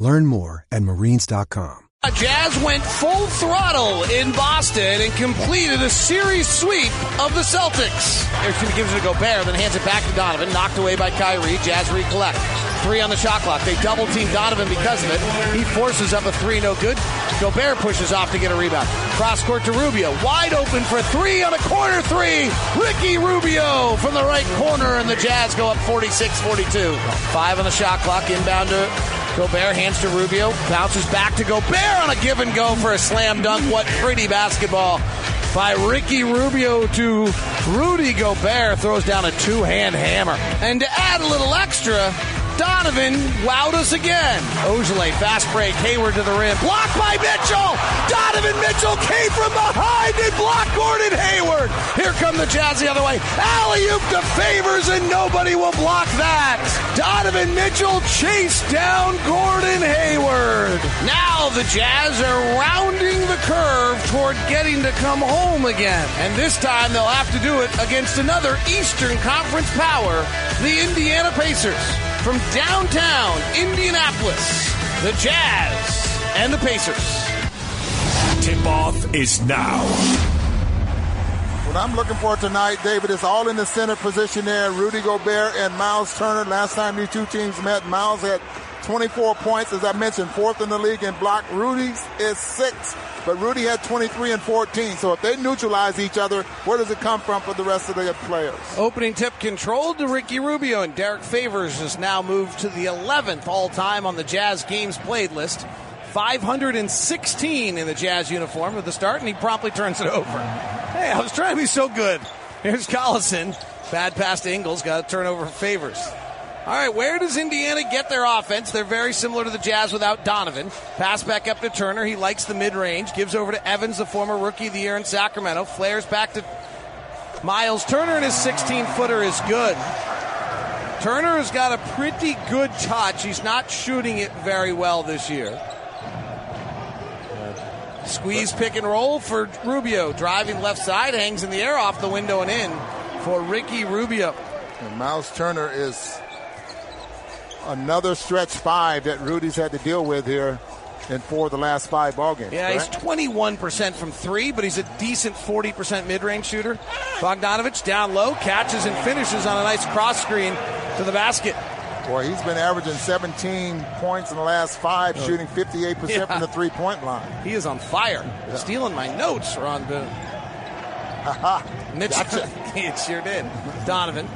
Learn more at marines.com. Jazz went full throttle in Boston and completed a series sweep of the Celtics. Erickson gives it to Gobert, then hands it back to Donovan. Knocked away by Kyrie. Jazz recollect. Three on the shot clock. They double team Donovan because of it. He forces up a three, no good. Gobert pushes off to get a rebound. Cross court to Rubio. Wide open for three on a corner three. Ricky Rubio from the right corner, and the Jazz go up 46 42. Five on the shot clock. Inbound to Gobert hands to Rubio, bounces back to Gobert on a give and go for a slam dunk. What pretty basketball by Ricky Rubio to Rudy Gobert throws down a two hand hammer. And to add a little extra, Donovan wowed us again. Ojale, fast break, Hayward to the rim, blocked by Mitchell. Donovan Mitchell came from behind and blocked Gordon Hayward. Here come the Jazz the other way. Alley oop to Favors, and nobody will block that. Donovan Mitchell chased down Gordon Hayward. Now the Jazz are rounding the curve toward getting to come home again. And this time they'll have to do it against another Eastern Conference power, the Indiana Pacers from downtown Indianapolis, the Jazz and the Pacers. Tip off is now. What I'm looking for tonight, David, is all in the center position there. Rudy Gobert and Miles Turner. Last time these two teams met, Miles had 24 points, as I mentioned, fourth in the league in block. Rudy's is six, but Rudy had 23 and 14. So if they neutralize each other, where does it come from for the rest of the players? Opening tip controlled to Ricky Rubio, and Derrick Favors has now moved to the 11th all time on the Jazz games played list. 516 in the Jazz uniform at the start, and he promptly turns it over. Hey, I was trying to be so good. Here's Collison. Bad pass to Ingles. Got a turnover for Favors. All right, where does Indiana get their offense? They're very similar to the Jazz without Donovan. Pass back up to Turner. He likes the mid range. Gives over to Evans, the former rookie of the year in Sacramento. Flares back to Miles Turner, and his 16 footer is good. Turner has got a pretty good touch. He's not shooting it very well this year. Squeeze pick and roll for Rubio. Driving left side, hangs in the air off the window and in for Ricky Rubio. And Miles Turner is another stretch five that Rudy's had to deal with here in four of the last five ball games. Yeah, correct? he's 21% from three, but he's a decent 40% mid-range shooter. Bogdanovich down low, catches and finishes on a nice cross screen to the basket. Boy, he's been averaging 17 points in the last five, oh. shooting 58% Yeah. from the three point line. He is on fire. Stealing my notes, Ron Boone. Haha. Mitch, Gotcha. it sure did. Donovan.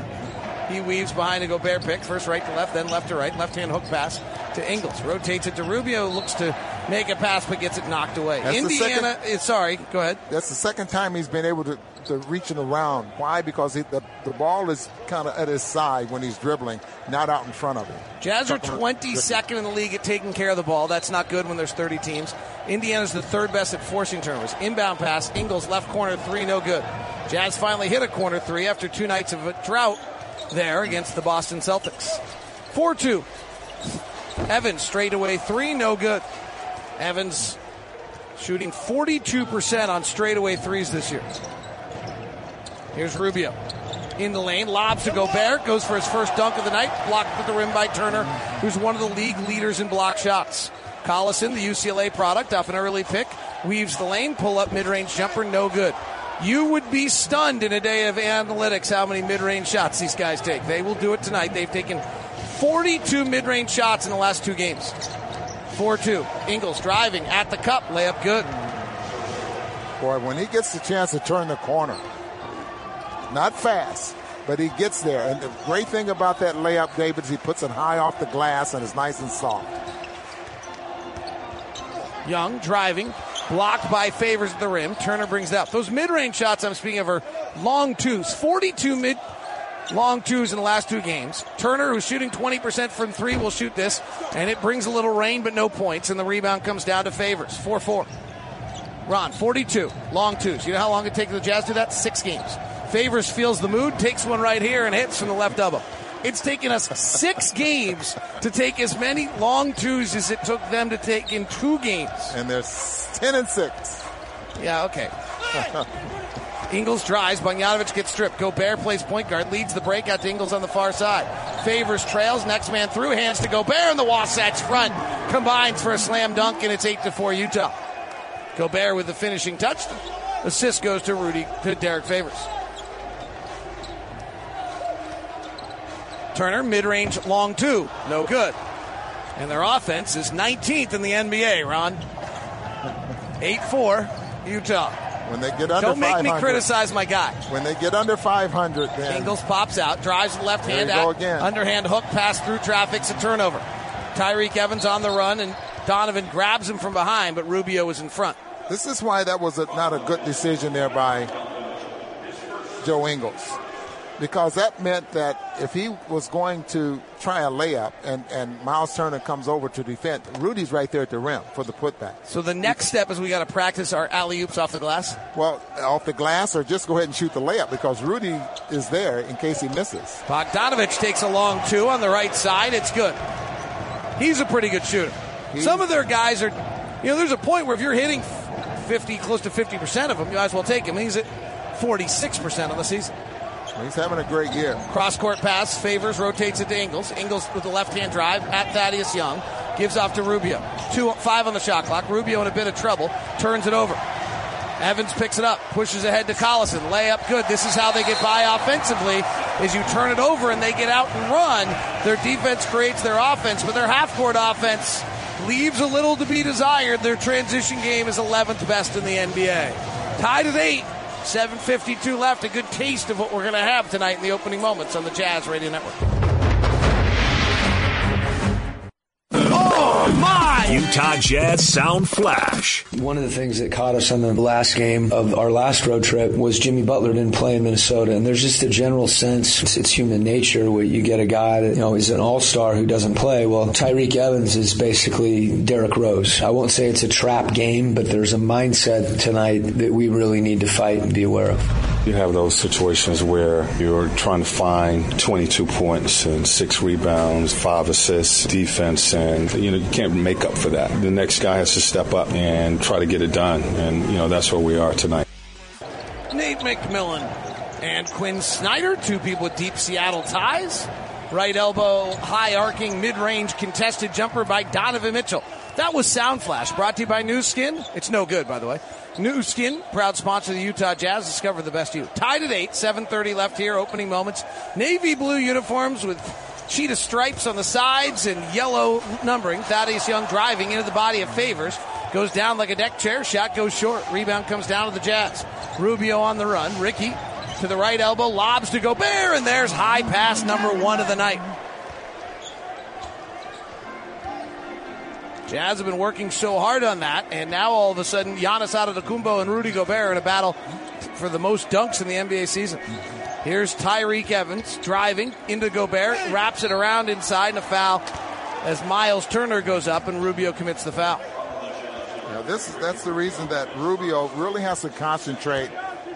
He weaves behind a Gobert pick. First right to left, then left to right. Left hand hook pass to Ingles. Rotates it to Rubio. Looks to make a pass, but gets it knocked away. That's Indiana. is sorry, go ahead. That's the second time he's been able to, to reach it around. Why? Because he, the, the ball is kind of at his side when he's dribbling, not out in front of him. Jazz are 22nd in the league at taking care of the ball. That's not good when there's 30 teams. Indiana's the third best at forcing turnovers. Inbound pass, Ingles left corner three, no good. Jazz finally hit a corner three after two nights of a drought there against the Boston Celtics. 4 2. Evans straight away three, no good. Evans shooting 42% on straightaway threes this year. Here's Rubio. In the lane, lobs to Gobert, goes for his first dunk of the night, blocked at the rim by Turner, who's one of the league leaders in block shots. Collison, the UCLA product, off an early pick, weaves the lane, pull up mid range jumper, no good. You would be stunned in a day of analytics how many mid range shots these guys take. They will do it tonight. They've taken 42 mid range shots in the last two games. 4 2. Ingles driving at the cup, layup good. Boy, when he gets the chance to turn the corner, not fast, but he gets there. And the great thing about that layup, David, is he puts it high off the glass and it's nice and soft. Young driving, blocked by favors at the rim. Turner brings it up. Those mid-range shots I'm speaking of are long twos. 42 mid long twos in the last two games. Turner, who's shooting 20% from three, will shoot this, and it brings a little rain but no points, and the rebound comes down to Favors. 4 4. Ron, 42, long twos. You know how long it takes the Jazz to do that? Six games. Favors feels the mood, takes one right here, and hits from the left elbow. It's taken us six games to take as many long twos as it took them to take in two games. And they're 10 and 6. Yeah, okay. Ingles drives. Bogdanovich gets stripped. Gobert plays point guard, leads the breakout to Ingles on the far side. Favors trails. Next man through. Hands to Gobert, and the Wasatch front combines for a slam dunk, and it's 8 to 4 Utah. Gobert with the finishing touch. Assist goes to Rudy, to Derrick Favors. Turner, mid range, long two. No good. And their offense is 19th in the NBA, Ron. 8 4, Utah. When they get under Don't make 500, me criticize my guy. When they get under 500, then Ingles pops out, drives the left hand out, again. underhand hook pass through traffic's a turnover. Tyreke Evans on the run, and Donovan grabs him from behind, but Rubio is in front. This is why that was a, not a good decision there by Joe Ingles. Because that meant that if he was going to try a layup and, and Miles Turner comes over to defend, Rudy's right there at the rim for the putback. So the next step is we got to practice our alley oops off the glass. Well, off the glass or just go ahead and shoot the layup because Rudy is there in case he misses. Bogdanovich takes a long two on the right side. It's good. He's a pretty good shooter. Some of their guys are, you know, there's a point where if you're hitting 50, close to 50% of them, you might as well take him. He's at 46% on the season. He's having a great year. Cross court pass, favors, rotates it to Ingles. Ingles with the left hand drive at Thaddeus Young. Gives off to Rubio. Two, five on the shot clock. Rubio in a bit of trouble. Turns it over. Evans picks it up, pushes ahead to Collison. Layup good. This is how they get by offensively. Is you turn it over and they get out and run. Their defense creates their offense, but their half court offense leaves a little to be desired. Their transition game is 11th best in the NBA. Tied at eight. 7.52 left. A good taste of what we're going to have tonight in the opening moments on the Jazz Radio Network. Utah Jazz Sound Flash. One of the things that caught us on the last game of our last road trip was Jimmy Butler didn't play in Minnesota, and there's just a general sense it's, it's human nature where you get a guy that you know is an all-star who doesn't play. Well, Tyreke Evans is basically Derrick Rose. I won't say it's a trap game, but there's a mindset tonight that we really need to fight and be aware of. You have those situations where you're trying to find 22 points and six rebounds, five assists, defense, and you know you can't make up for that. The next guy has to step up and try to get it done, and you know that's where we are tonight. Nate McMillan and Quin Snyder, two people with deep Seattle ties. Right elbow, high arcing, mid range contested jumper by Donovan Mitchell. That was Sound Flash, brought to you by Nu Skin. It's no good, by the way. Nu Skin, proud sponsor of the Utah Jazz. Discover the best you. Tied at 8, 7.30 left here, opening moments. Navy blue uniforms with cheetah stripes on the sides and yellow numbering. Thaddeus Young driving into the body of Favors. Goes down like a deck chair. Shot goes short. Rebound comes down to the Jazz. Rubio on the run. Ricky to the right elbow. Lobs to Gobert. And there's high pass number one of the night. Jazz have been working so hard on that, and now all of a sudden, Giannis Antetokounmpo and Rudy Gobert in a battle for the most dunks in the NBA season. Here's Tyreke Evans driving into Gobert, wraps it around inside, and a foul as Miles Turner goes up and Rubio commits the foul. Know, this is, that's the reason that Rubio really has to concentrate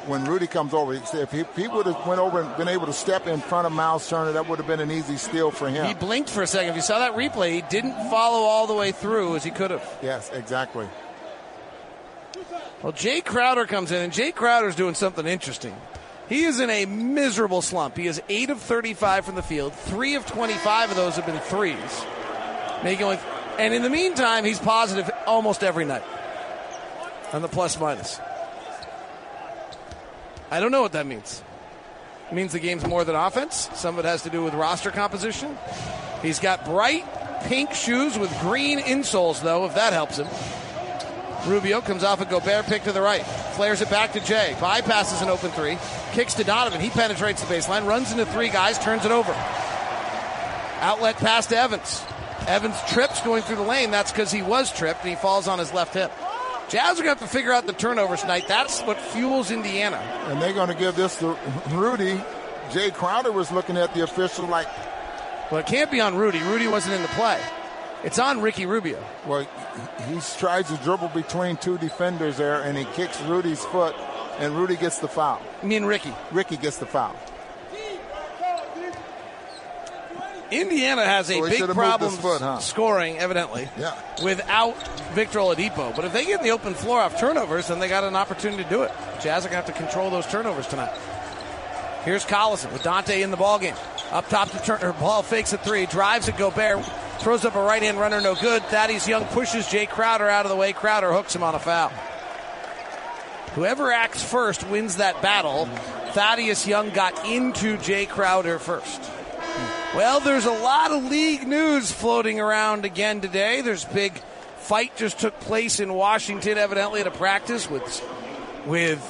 when Rudy comes over. If he, if he would have went over and been able to step in front of Miles Turner, that would have been an easy steal for him. He blinked for a second. If you saw that replay, he didn't follow all the way through as he could have. yes, exactly. Well, Jae Crowder comes in, and Jae Crowder's doing something interesting. He is in a miserable slump. He is 8 of 35 from the field. 3 of 25 of those have been threes. Making and in the meantime, he's positive almost every night on the plus minus. I don't know what that means. It means the game's more than offense. Some of it has to do with roster composition. He's got bright pink shoes with green insoles, though, if that helps him. Rubio comes off a Gobert pick to the right. Flares it back to Jae. Bypasses an open three. Kicks to Donovan. He penetrates the baseline. Runs into three guys. Turns it over. Outlet pass to Evans. Evans trips going through the lane. That's because he was tripped and he falls on his left hip. Jazz are going to have to figure out the turnovers tonight. That's what fuels Indiana. And they're going to give this to Rudy Jae Crowder was looking at the official like, Well, it can't be on Rudy. Rudy wasn't in the play. It's on Ricky Rubio. well, he tries to dribble between two defenders there, and he kicks Rudy's foot, and Rudy gets the foul. I mean, Ricky. Ricky gets the foul. Indiana has a So big problem foot, huh? scoring, evidently, Yeah. without Victor Oladipo. But if they get in the open floor off turnovers, then they got an opportunity to do it. Jazz are going to have to control those turnovers tonight. Here's Collison with Dante in the ballgame. Up top to Turner. Ball fakes a three. Drives at Gobert. Throws up a right hand runner, no good. Thaddeus Young pushes Jae Crowder out of the way. Crowder hooks him on a foul. Whoever acts first wins that battle. Thaddeus Young got into Jae Crowder first. Well, there's a lot of league news floating around again today. There's a big fight just took place in Washington, evidently at a practice with with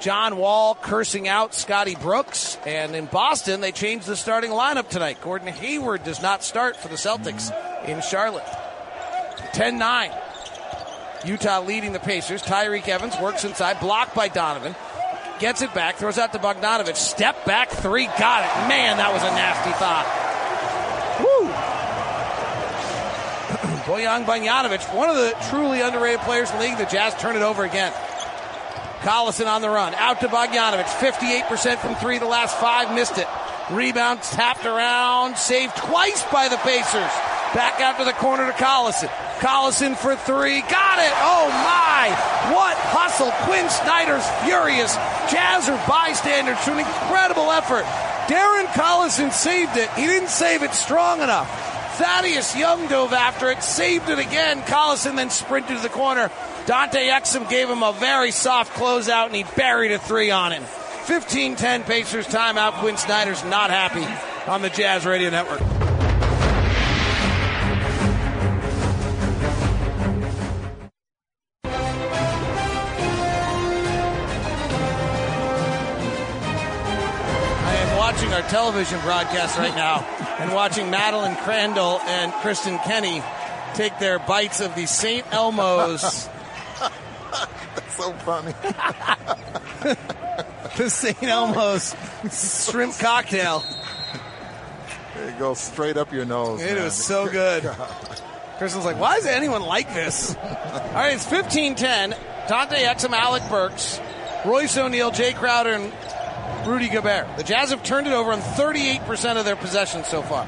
John Wall cursing out Scotty Brooks, and in Boston they changed the starting lineup tonight. Gordon Hayward does not start for the Celtics in Charlotte. 10-9. Utah leading the Pacers. Tyreke Evans works inside, blocked by Donovan. Gets it back, throws out to Bogdanovich. Step back three, got it. Man, that was a nasty thought. Woo! Bojan Bogdanovich, one of the truly underrated players in the league. The Jazz turn it over again. Collison on the run. Out to Bogdanovich. 58% from three. The last five missed it. Rebound tapped around. Saved twice by the Pacers. Back out to the corner to Collison. Collison for three. Got it. Oh my. What hustle. Quin Snyder's furious. Jazz are bystanders to an incredible effort. Darren Collison saved it. He didn't save it strong enough. Thaddeus Young dove after it, saved it again. Collison then sprinted to the corner. Dante Exum gave him a very soft closeout, and he buried a three on him. 15-10 Pacers timeout. Quin Snyder's not happy on the Jazz Radio Network. Television broadcast right now and watching Madeline Crandall and Kristen Kenny take their bites of the St. Elmo's, So funny. the St. Elmo's shrimp cocktail. It goes straight up your nose. It man. was so good. Kristen's like, why is anyone like this? All right, it's 15-10. Dante Exum, Alec Burks, Royce O'Neale, Jae Crowder, and Rudy Gobert. The Jazz have turned it over on 38% of their possessions so far.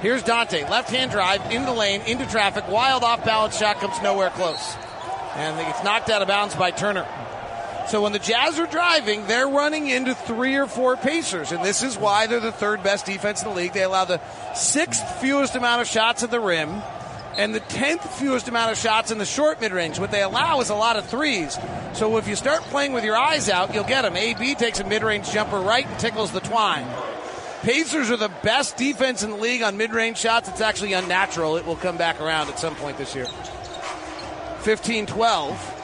Here's Dante, left-hand drive, in the lane, into traffic, wild off-balance shot comes nowhere close. And it's knocked out of bounds by Turner. So when the Jazz are driving, they're running into three or four Pacers, and this is why they're the third best defense in the league. They allow the sixth fewest amount of shots at the rim and the tenth fewest amount of shots in the short mid range. What they allow is a lot of threes. So if you start playing with your eyes out, you'll get them. AB takes a mid range jumper right and tickles the twine. Pacers are the best defense in the league on mid range shots. It's actually unnatural. It will come back around at some point this year. 15 12.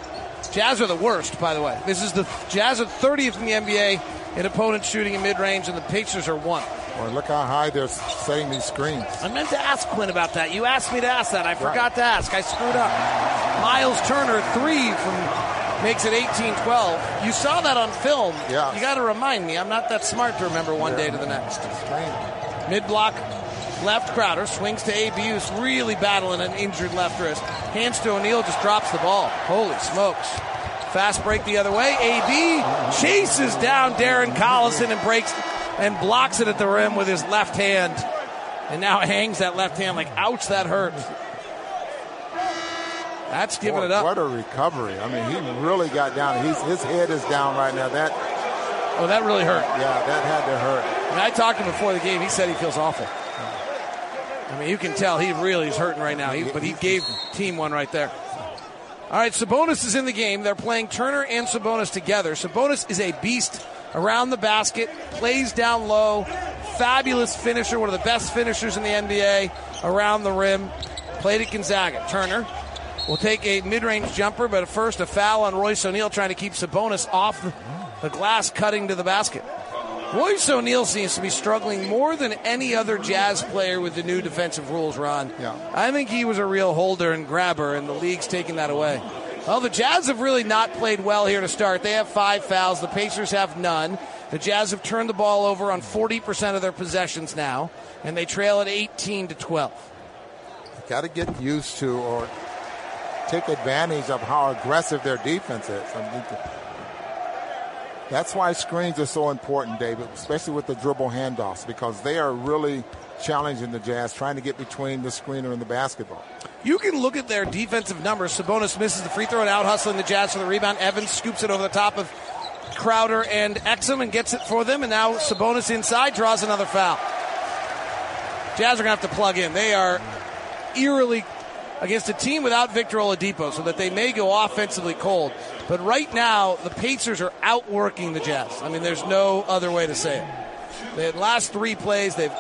Jazz are the worst, by the way. This is the Jazz are 30th in the NBA in opponents shooting in mid range, and the Pacers are one. Boy, look how high they're setting these screens. I meant to ask Quin about that. You asked me to ask that. I forgot to ask. I screwed up. Miles Turner, three from makes it 18-12. You saw that on film. Yeah. You got to remind me. I'm not that smart to remember one day to the next. Mid block, left Crowder swings to AB, who's really battling an injured left wrist. Hands to O'Neale, just drops the ball. Holy smokes. Fast break the other way. AB chases down Darren Collison and breaks and blocks it at the rim with his left hand. And now hangs that left hand like, ouch, that hurt. That's giving Boy, it up. What a recovery. I mean, he really got down. He's, his head is down right now. That, Oh, that really hurt. yeah, that had to hurt. I, mean, I talked to him before the game. He said he feels awful. I mean, you can tell he really is hurting right now. He, but he gave team one right there. All right, Sabonis is in the game. They're playing Turner and Sabonis together. Sabonis is a beast around the basket, plays down low, fabulous finisher, one of the best finishers in the NBA around the rim. Played at Gonzaga. Turner will take a mid-range jumper, but first a foul on Royce O'Neale trying to keep Sabonis off the, glass, cutting to the basket. Royce O'Neale seems to be struggling more than any other Jazz player with the new defensive rules, Ron. Yeah. I think he was a real holder and grabber, and the league's taking that away. Well, the Jazz have really not played well here to start. They have five fouls. The Pacers have none. The Jazz have turned the ball over on 40% of their possessions now, and they trail at 18 to 12. Got to get used to or take advantage of how aggressive their defense is. I mean, that's why screens are so important, David, especially with the dribble handoffs, because they are really challenging the Jazz, trying to get between the screener and the basketball. You can look at their defensive numbers. Sabonis misses the free throw and out hustling the Jazz for the rebound. Evans scoops it over the top of Crowder and Exum and gets it for them. And now Sabonis inside draws another foul. Jazz are going to have to plug in. They are eerily against a team without Victor Oladipo, so that they may go offensively cold. But right now, the Pacers are outworking the Jazz. I mean, there's no other way to say it. They had the last three plays, they've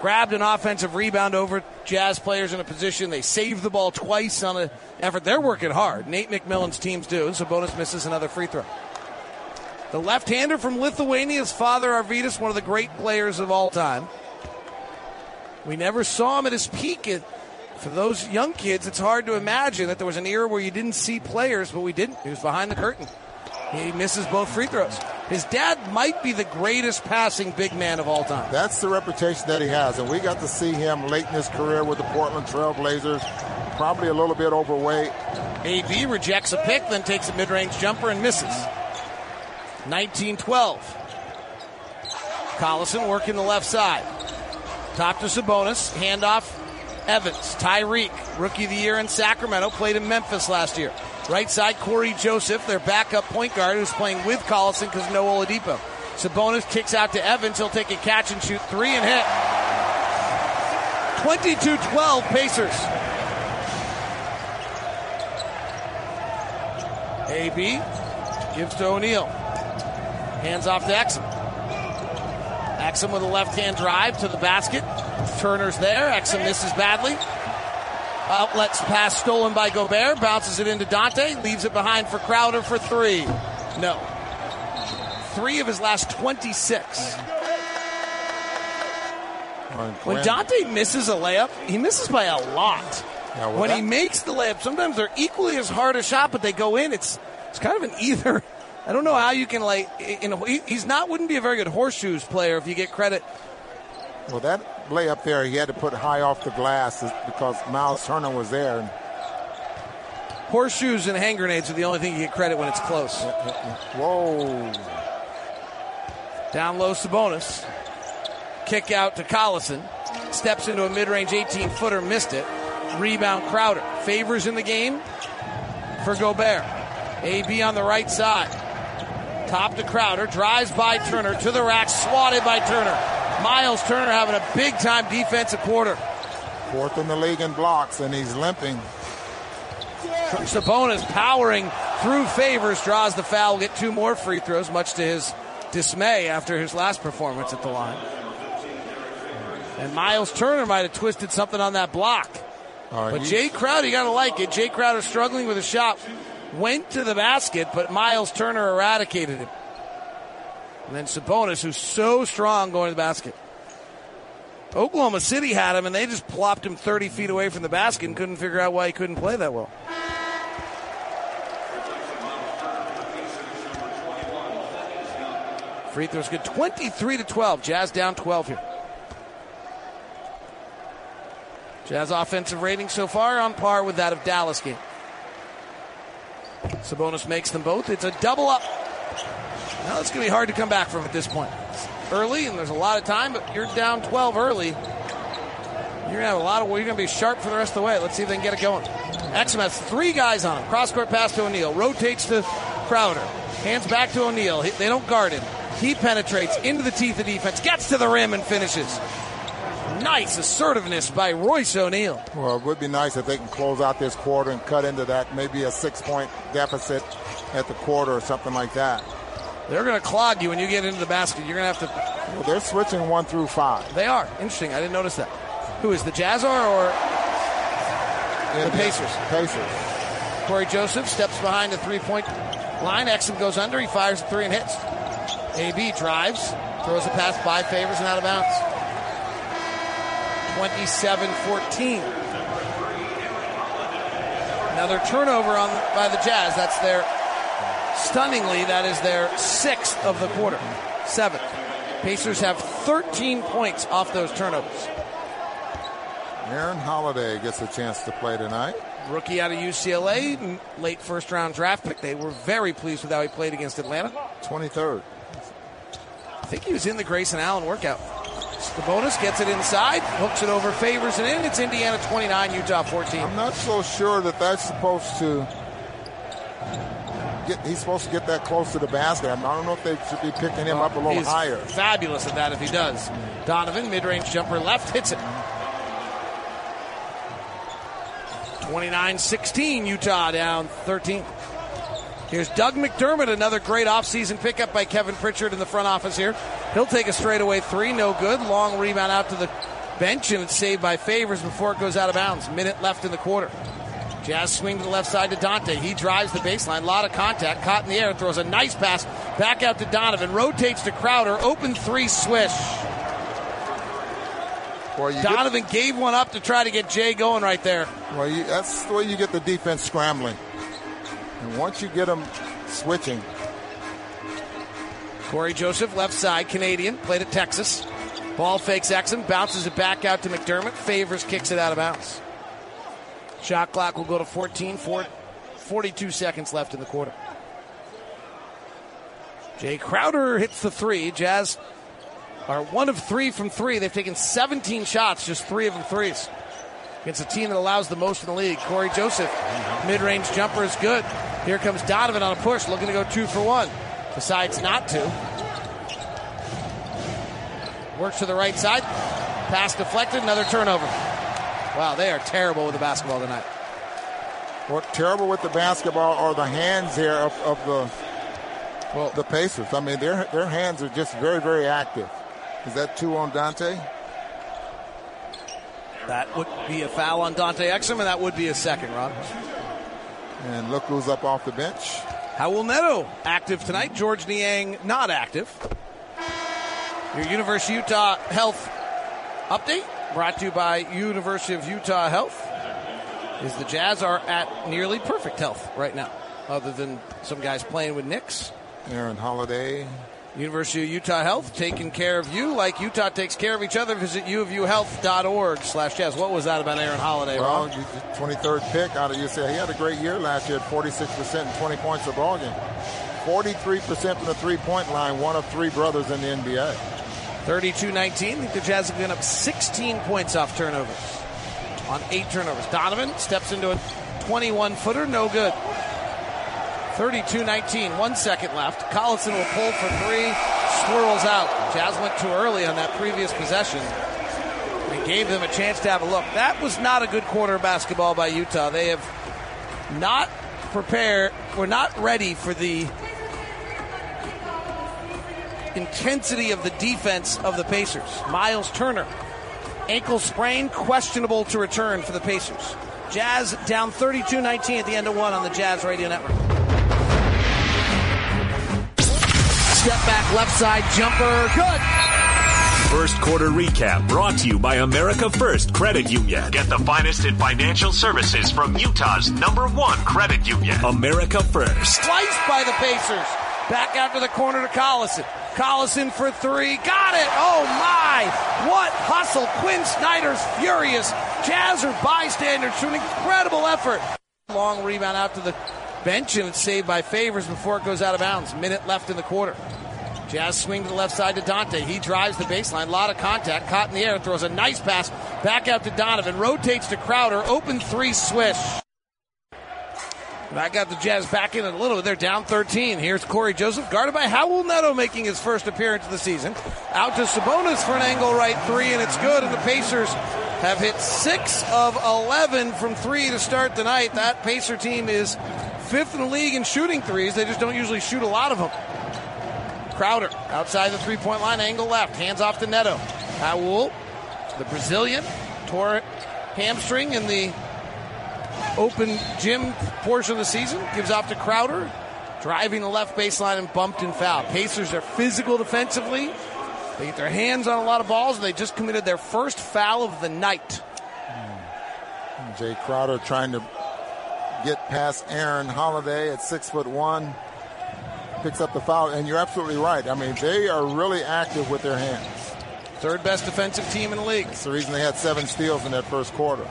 grabbed an offensive rebound over Jazz players in a position. They saved the ball twice on an effort. They're working hard. Nate McMillan's teams do. Sabonis misses another free throw. The left-hander from Lithuania's father Arvydas, one of the great players of all time. We never saw him at his peak. For those young kids, it's hard to imagine that there was an era where you didn't see players, but we didn't. He was behind the curtain. He misses both free throws. His dad might be the greatest passing big man of all time. That's the reputation that he has, and we got to see him late in his career with the Portland Trailblazers. Probably a little bit overweight. AB rejects a pick, then takes a mid-range jumper and misses. 19-12. Collison working the left side. Top to Sabonis. Handoff. Evans. Tyreke, rookie of the year in Sacramento, played in Memphis last year. Right side, Cory Joseph, their backup point guard, who's playing with Collison because no Oladipo. Sabonis kicks out to Evans. He'll take a catch and shoot three and hit. 22 12 Pacers. AB gives to O'Neale. Hands off to Exum. Exum with a left hand drive to the basket. Turner's there. Exum misses badly. Outlets pass stolen by Gobert. Bounces it into Dante. Leaves it behind for Crowder for three. No. Three of his last 26. When Dante misses a layup, he misses by a lot. Well, when that- he makes the layup, sometimes they're equally as hard a shot, but they go in. It's it's kind of an either. I don't know how you can like. You know, he's not wouldn't be a very good horseshoes player if you get credit. Well, that layup there, he had to put high off the glass because Miles Turner was there. Horseshoes and hand grenades are the only thing you get credit when it's close. Whoa. Down low, Sabonis. Kick out to Collison. Steps into a mid range 18 footer, missed it. Rebound Crowder. Favors in the game for Gobert. AB on the right side. Top to Crowder. Drives by Turner to the rack. Swatted by Turner. Miles Turner having a big time defensive quarter. Fourth in the league in blocks, and he's limping. Sabonis powering through favors, draws the foul, get two more free throws, much to his dismay after his last performance at the line. And Miles Turner might have twisted something on that block. Uh, But Jae Crowder, you got to like it. Jae Crowder struggling with a shot, went to the basket, but Miles Turner eradicated him. And then Sabonis, who's so strong going to the basket. Oklahoma City had him, and they just plopped him 30 feet away from the basket and couldn't figure out why he couldn't play that well. Free throws good. 23 to 12. Jazz down 12 here. Jazz offensive rating so far on par with that of Dallas game. Sabonis makes them both. It's a double up. Now it's going to be hard to come back from at this point. Early and there's a lot of time, but you're down 12 early. You're going to have a lot of. You're going to be sharp for the rest of the way. Let's see if they can get it going. Exum has three guys on him. Cross court pass to O'Neale. Rotates to Crowder. Hands back to O'Neale. He- They don't guard him. He penetrates into the teeth of defense. Gets to the rim and finishes. Nice assertiveness by Royce O'Neale. Well, it would be nice if they can close out this quarter and cut into that maybe a six point deficit at the quarter or something like that. They're going to clog you when you get into the basket. You're going to have to. Well, they're switching one through five. They are. Interesting. I didn't notice that. Who is the Jazz are or In The Pacers. Pacers. Cory Joseph steps behind the three point line. Exum goes under. He fires a three and hits. AB drives, throws a pass by favors and out of bounds. 27 14. Another turnover on by the Jazz. That's their stunningly, that is their sixth of the quarter. seventh. Pacers have 13 points off those turnovers. Aaron Holiday gets a chance to play tonight. Rookie out of UCLA, late first round draft pick. They were very pleased with how he played against Atlanta. 23rd. I think he was in the Grayson Allen workout. bonus gets it inside, hooks it over, favors it in. It's Indiana 29, Utah 14. I'm not so sure that that's supposed to get. He's supposed to get that close to the basket. I don't know if they should be picking him up a little He's higher. Fabulous at that if he does. Donovan, mid-range jumper left, hits it. 29-16, Utah down 13. Here's Doug McDermott, another great offseason pickup by Kevin Pritchard in the front office here. He'll take a straightaway three, no good. Long rebound out to the bench, and it's saved by Favors before it goes out of bounds. Minute left in the quarter. Jazz swing to the left side to Dante. He drives the baseline. A lot of contact. Caught in the air. Throws a nice pass back out to Donovan. Rotates to Crowder. Open three swish. Well, Donovan get, gave one up to try to get Jae going right there. well, you, that's the way you get the defense scrambling. And once you get them switching, Cory Joseph, left side, Canadian, played at Texas. Ball fakes Exum, bounces it back out to McDermott. Favors kicks it out of bounds. Shot clock will go to 14, four, 42 seconds left in the quarter. Jae Crowder hits the three. Jazz are one of three from three. They've taken 17 shots, just three of them threes. Against a team that allows the most in the league. Cory Joseph, mid range jumper is good. Here comes Donovan on a push, looking to go two for one. Decides not to. Works to the right side. Pass deflected, another turnover. Wow, they are terrible with the basketball tonight. what terrible with the basketball are the hands here of, of the Well, the Pacers. I mean, their their hands are just very very active. Is that two on Dante? that would be a foul on Dante Exum, and that would be a second, Ron. And look who's up off the bench. Raul Neto active tonight. Georges Niang not active. Your University Utah Health update brought to you by University of Utah Health. Is the Jazz are at nearly perfect health right now, other than some guys playing with nicks. Aaron Holiday. University of Utah Health taking care of you like Utah takes care of each other. Visit uofuhealth.org slash jazz. What was that about Aaron Holiday, Well, Ron? 23rd pick out of UCLA. He had a great year last year 46% and 20 points a ball game. 43% from the three-point line, one of three brothers in the NBA. 32-19. I think the Jazz have given up 16 points off turnovers on eight turnovers. Donovan steps into a 21-footer, no good. 32-19, one second left. Collison will pull for three, swirls out. Jazz went too early on that previous possession and gave them a chance to have a look. That was not a good quarter of basketball by Utah. They have not prepared, were not ready for the intensity of the defense of the Pacers. Miles Turner, ankle sprain, questionable to return for the Pacers. Jazz down 32 19 at the end of one on the Jazz Radio Network. Step back left side jumper, good. First quarter recap brought to you by America First Credit Union. Get the finest in financial services from Utah's number one credit union. America First. Sliced by the Pacers. Back out to the corner to Collison. Collison for three. Got it. Oh my. What hustle. Quin Snyder's furious. Jazz are bystanders to an incredible effort. Long rebound out to the bench and it's saved by Favors before it goes out of bounds. Minute left in the quarter. Jazz swing to the left side to Dante. He drives the baseline. A lot of contact. Caught in the air. Throws a nice pass back out to Donovan. Rotates to Crowder. Open three swish. That got the Jazz back in a little bit. They're down 13. Here's Cory Joseph, guarded by Raul Neto, making his first appearance of the season. Out to Sabonis for an angle right three, and it's good. And the Pacers have hit six of 11 from three to start tonight. That Pacer team is fifth in the league in shooting threes. They just don't usually shoot a lot of them. Crowder outside the three point line, angle left, hands off to Neto. Raul, the Brazilian, tore hamstring in the open gym portion of the season. Gives off to Crowder, driving the left baseline and bumped and fouled. Pacers are physical defensively. They get their hands on a lot of balls. And they just committed their first foul of the night. Hmm. Jae Crowder trying to get past Aaron Holiday at six foot one. picks up the foul, and you're absolutely right. I mean, they are really active with their hands. Third best defensive team in the league. That's the reason they had seven steals in that first quarter.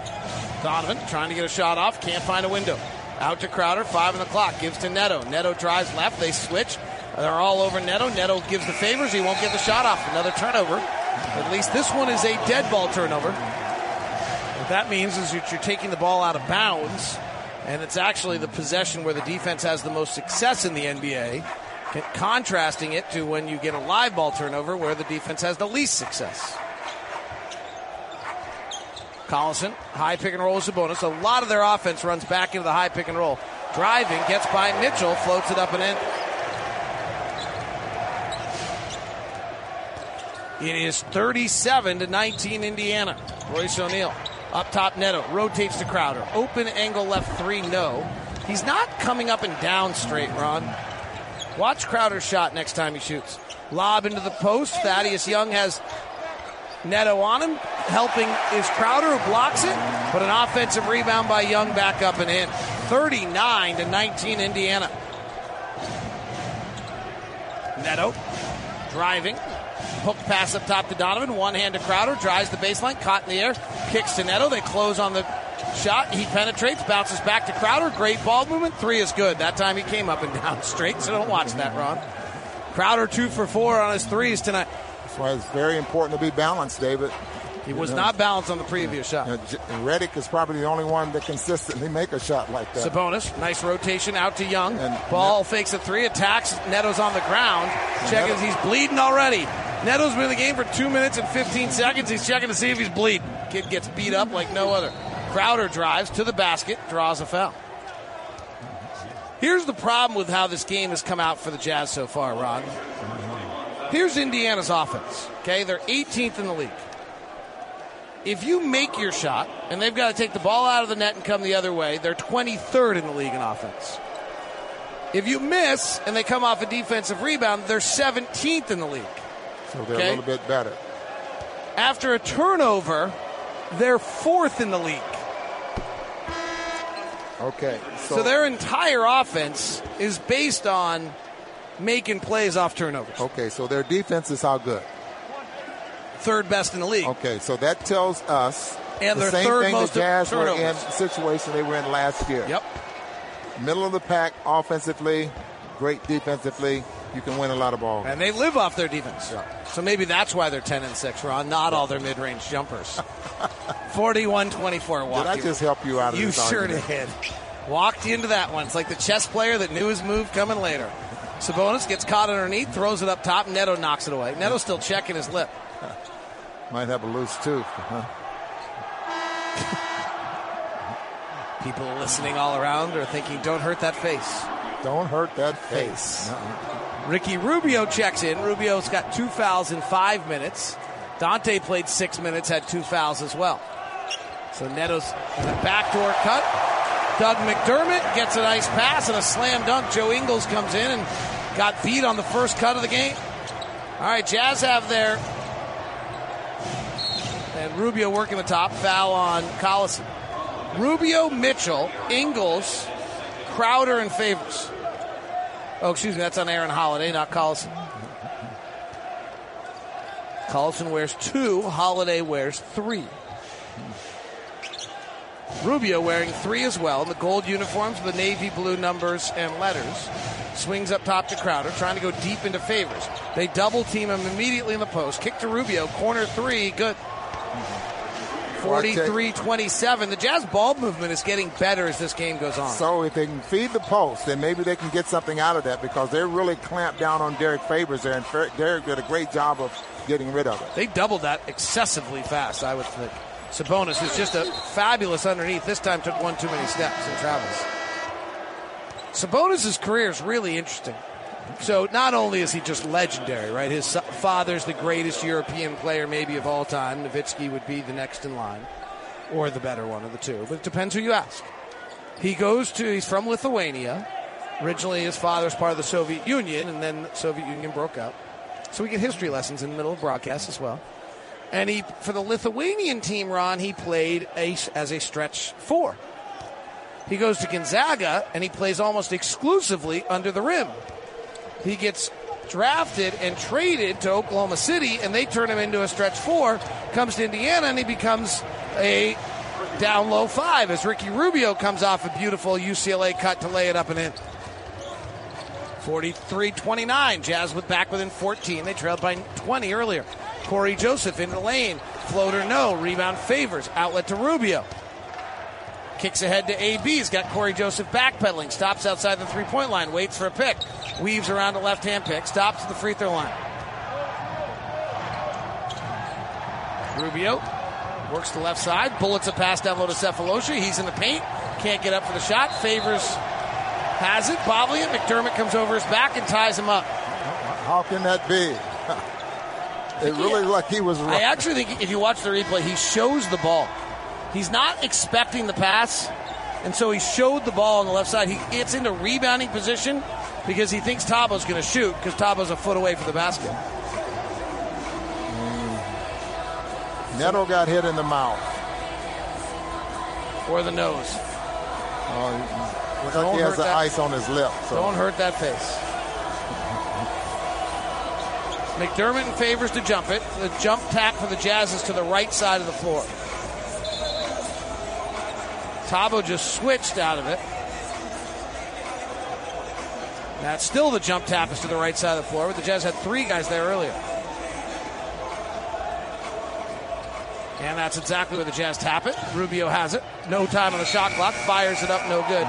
Donovan trying to get a shot off, can't find a window. Out to Crowder, five on the clock, gives to Neto. Neto drives left, they switch. They're all over Neto. Neto gives the favors, he won't get the shot off. Another turnover. At least this one is a dead ball turnover. What that means is that you're taking the ball out of bounds, and it's actually the possession where the defense has the most success in the NBA, contrasting it to when you get a live ball turnover where the defense has the least success. Collison, high pick and roll with Sabonis. A lot of their offense runs back into the high pick and roll. Driving, gets by Mitchell, floats it up and in. It is 37 to 19 Indiana. Royce O'Neale up top Neto rotates to Crowder. Open angle left three, no. He's not coming up and down straight, Ron. Watch Crowder's shot next time he shoots. Lob into the post. Thaddeus Young has Neto on him. Helping is Crowder who blocks it, but an offensive rebound by Young back up and in. 39 to 19 Indiana. Neto driving. Hook pass up top to Donovan. One hand to Crowder. Drives the baseline. Caught in the air. Kicks to Neto. They close on the shot. He penetrates. Bounces back to Crowder. Great ball movement. Three is good. That time he came up and down straight, so don't watch that, Ron. Crowder two for four on his threes tonight. That's why it's very important to be balanced, David. He was know, not balanced on the previous shot. You know, Redick is probably the only one that consistently make a shot like that. Sabonis, nice rotation out to Young. And Ball Net- fakes a three, attacks. Neto's on the ground. Checking, he's bleeding already. Neto's been in the game for two minutes and 15 seconds. He's checking to see if he's bleeding. Kid gets beat up like no other. Crowder drives to the basket, draws a foul. Here's the problem with how this game has come out for the Jazz so far, Ron. Mm-hmm. Here's Indiana's offense. Okay, they're 18th in the league. If you make your shot, and they've got to take the ball out of the net and come the other way, they're 23rd in the league in offense. If you miss and they come off a defensive rebound, they're 17th in the league. So they're okay? a little bit better. After a turnover, they're fourth in the league. Okay. So, so their entire offense is based on making plays off turnovers. Okay, so their defense is how good? Third best in the league. Okay, so that tells us and the same thing the Jazz were in situation they were in last year. Yep. Middle of the pack offensively, great defensively. You can win a lot of balls. And they live off their defense. Yeah. So maybe that's why they're 10 and 6, Ron. Not all their mid range jumpers. 41 24 Did I just help you out of you sure argument? did. Walked into that one. It's like the chess player that knew his move coming later. Sabonis gets caught underneath, throws it up top. Neto knocks it away. Neto's still checking his lip. Might have a loose tooth, huh? People listening all around are thinking, don't hurt that face. Don't hurt that face. Uh-uh. Ricky Rubio checks in. Rubio's got two fouls in five minutes. Dante played six minutes, had two fouls as well. So Neto's in backdoor cut. Doug McDermott gets a nice pass and a slam dunk. Joe Ingles comes in and got beat on the first cut of the game. All right, Jazz have their and Rubio working the top foul on Collison. Rubio, Mitchell, Ingles, Crowder, and Favors. Oh, excuse me, that's on Aaron Holiday, not Collison. Collison wears two, Holiday wears three. Rubio wearing three as well in the gold uniforms with the navy blue numbers and letters. Swings up top to Crowder, trying to go deep into favors. They double team him immediately in the post. Kick to Rubio, corner three, good. 43 27. The Jazz ball movement is getting better as this game goes on. So if they can feed the post, then maybe they can get something out of that because they're really clamped down on Derrick Favors there, and Derrick did a great job of getting rid of it. They doubled that excessively fast, I would think. Sabonis is just a fabulous underneath. This time took one too many steps and travels. Sabonis' career is really interesting. So not only is he just legendary, right? His father's the greatest European player maybe of all time. Nowitzki would be the next in line, or the better one of the two. But it depends who you ask. He goes to. He's from Lithuania. Originally, his father's part of the Soviet Union, and then the Soviet Union broke up. So we get history lessons in the middle of broadcast as well. And he, for the Lithuanian team, Ron, he played a, as a stretch four. He goes to Gonzaga and he plays almost exclusively under the rim. he gets drafted and traded to Oklahoma City, and they turn him into a stretch four. Comes to Indiana, and he becomes a down low five as Ricky Rubio comes off a beautiful UCLA cut to lay it up and in. 43 29. Jazz with back within 14. They trailed by 20 earlier. Cory Joseph in the lane. Floater no. Rebound Favors. Outlet to Rubio. Kicks ahead to AB. He's got Cory Joseph backpedaling. Stops outside the three point line. Waits for a pick. Weaves around a left hand pick. Stops at the free throw line. Rubio works the left side. Bullets a pass down low to Sefolosha. He's in the paint. Can't get up for the shot. Favors has it. Bobbly McDermott comes over his back and ties him up. How can that be? It really looked like he was. I actually think if you watch the replay, he shows the ball. He's not expecting the pass, and so he showed the ball on the left side. He gets into rebounding position because he thinks Thabo's going to shoot because Thabo's a foot away from the basket. Mm. Neto got hit in the mouth. Or the nose. Oh, looks like he has the that- ice on his lip. So. Don't hurt that face. McDermott Favors to jump it. The jump tap for the Jazz is to the right side of the floor. Thabo just switched out of it. That's still the jump tap is to the right side of the floor, but the Jazz had three guys there earlier. And that's exactly where the Jazz tap it. Rubio has it. No time on the shot clock. Fires it up, no good.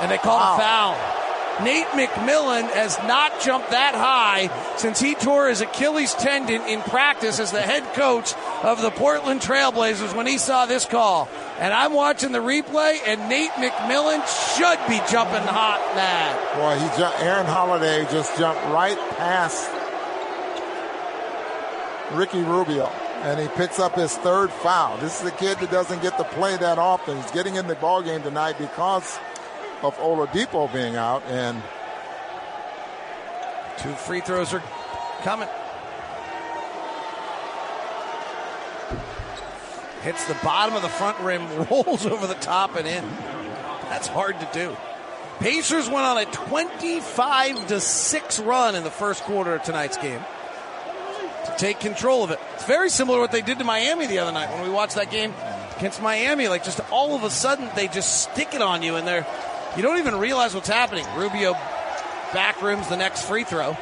And they call Wow. a foul. Nate McMillan has not jumped that high since he tore his Achilles tendon in practice as the head coach of the Portland Trailblazers when he saw this call. And I'm watching the replay, and Nate McMillan should be jumping hot mad. Boy, he jumped, Aaron Holiday just jumped right past Ricky Rubio, and he picks up his third foul. This is a kid that doesn't get to play that often. He's getting in the ball game tonight because of Oladipo being out, and Two free throws are coming. Hits the bottom of the front rim, rolls over the top and in. That's hard to do. Pacers went on a 25 to 6 run in the first quarter of tonight's game to take control of it. It's very similar to what they did to Miami the other night when we watched that game against Miami. Like just all of a sudden they just stick it on you and they're you don't even realize what's happening. Rubio back rims the next free throw.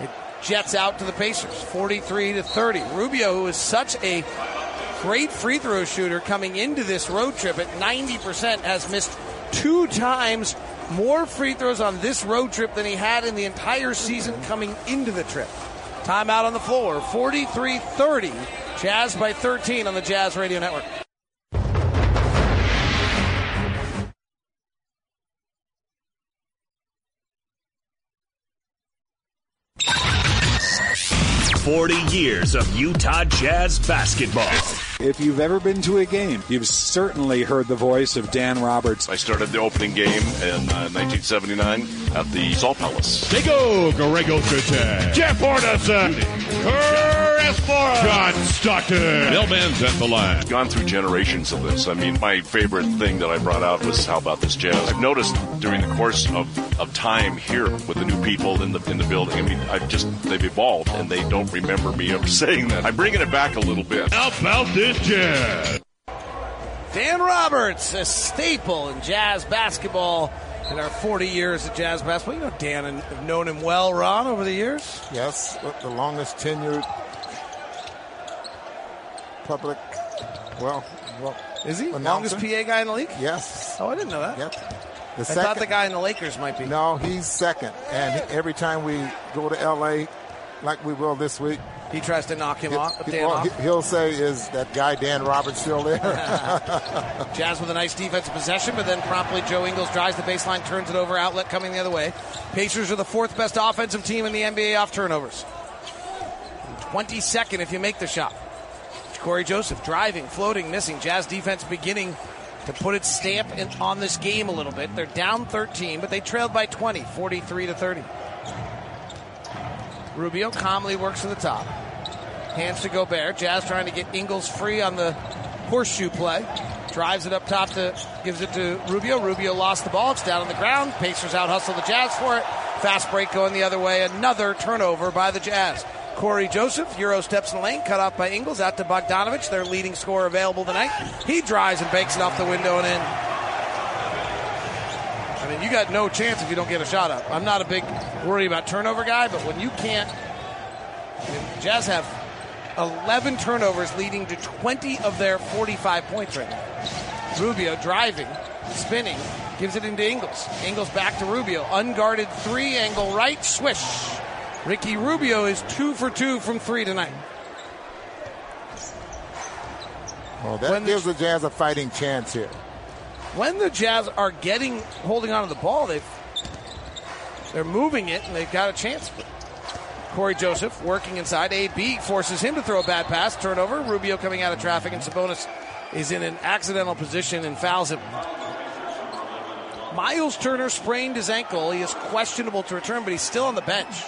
It jets out to the Pacers, 43 to 30. Rubio, who is such a great free throw shooter coming into this road trip at 90%, has missed two times more free throws on this road trip than he had in the entire season coming into the trip. Timeout on the floor, 43 30. Jazz by 13 on the Jazz Radio Network. Forty years of Utah Jazz basketball. If you've ever been to a game, you've certainly heard the voice of Dan Roberts. I started the opening game in uh, 1979 at the Salt Palace. They go, Greg Ostertag. Jeff Hornacek. Kerr Espora. John Stockton. Bill Benz at the line. Gone through generations of this. I mean, my favorite thing that I brought out was how about this jazz? I've noticed during the course of, of time here with the new people in the in the building. I mean, I've just they've evolved and they don't remember me ever saying that. I'm bringing it back a little bit. How about this jazz? Dan Roberts, a staple in jazz basketball in our 40 years of jazz basketball. You know Dan and have known him well, Ron, over the years. yes, the longest tenured public. Well, well, Is he? Announcer? Longest PA guy in the league? yes, Oh, I didn't know that. yep. The I thought the guy in the Lakers might be. No, he's second. And he- every time we go to L.A., like we will this week, He tries to knock him he- off. he- well, off. he'll say, "Is that guy Dan Roberts still there?" Jazz with a nice defensive possession, but then promptly Joe Ingles drives the baseline, turns it over, outlet coming the other way. Pacers are the fourth best offensive team in the NBA off turnovers. 22nd if you make the shot. Cory Joseph driving, floating, missing. Jazz defense beginning to put its stamp in, on this game a little bit. They're down 13, but they trailed by 20, 43 to 30. Rubio calmly works to the top. Hands to Gobert. Jazz trying to get Ingles free on the horseshoe play. Drives it up top to gives it to Rubio. Rubio lost the ball. It's down on the ground. Pacers out hustle the Jazz for it. Fast break going the other way. Another turnover by the Jazz. Cory Joseph, Euro steps in the lane, cut off by Ingles, out to Bogdanovich, their leading scorer available tonight. He drives and banks it off the window and in. I mean, you got no chance if you don't get a shot up. I'm not a big worry about turnover guy, but when you can't, I mean, Jazz have 11 turnovers, leading to 20 of their 45 points right now. Rubio driving, spinning, gives it into Ingles. Ingles back to Rubio, unguarded three angle right, swish. Ricky Rubio is two for two from three tonight. Well, that When the- gives the Jazz a fighting chance here. When the Jazz are getting holding on to the ball, they've they're moving it and they've got a chance. Cory Joseph working inside. AB forces him to throw a bad pass. Turnover. Rubio coming out of traffic, and Sabonis is in an accidental position and fouls him. Miles Turner sprained his ankle. He is questionable to return, but he's still on the bench.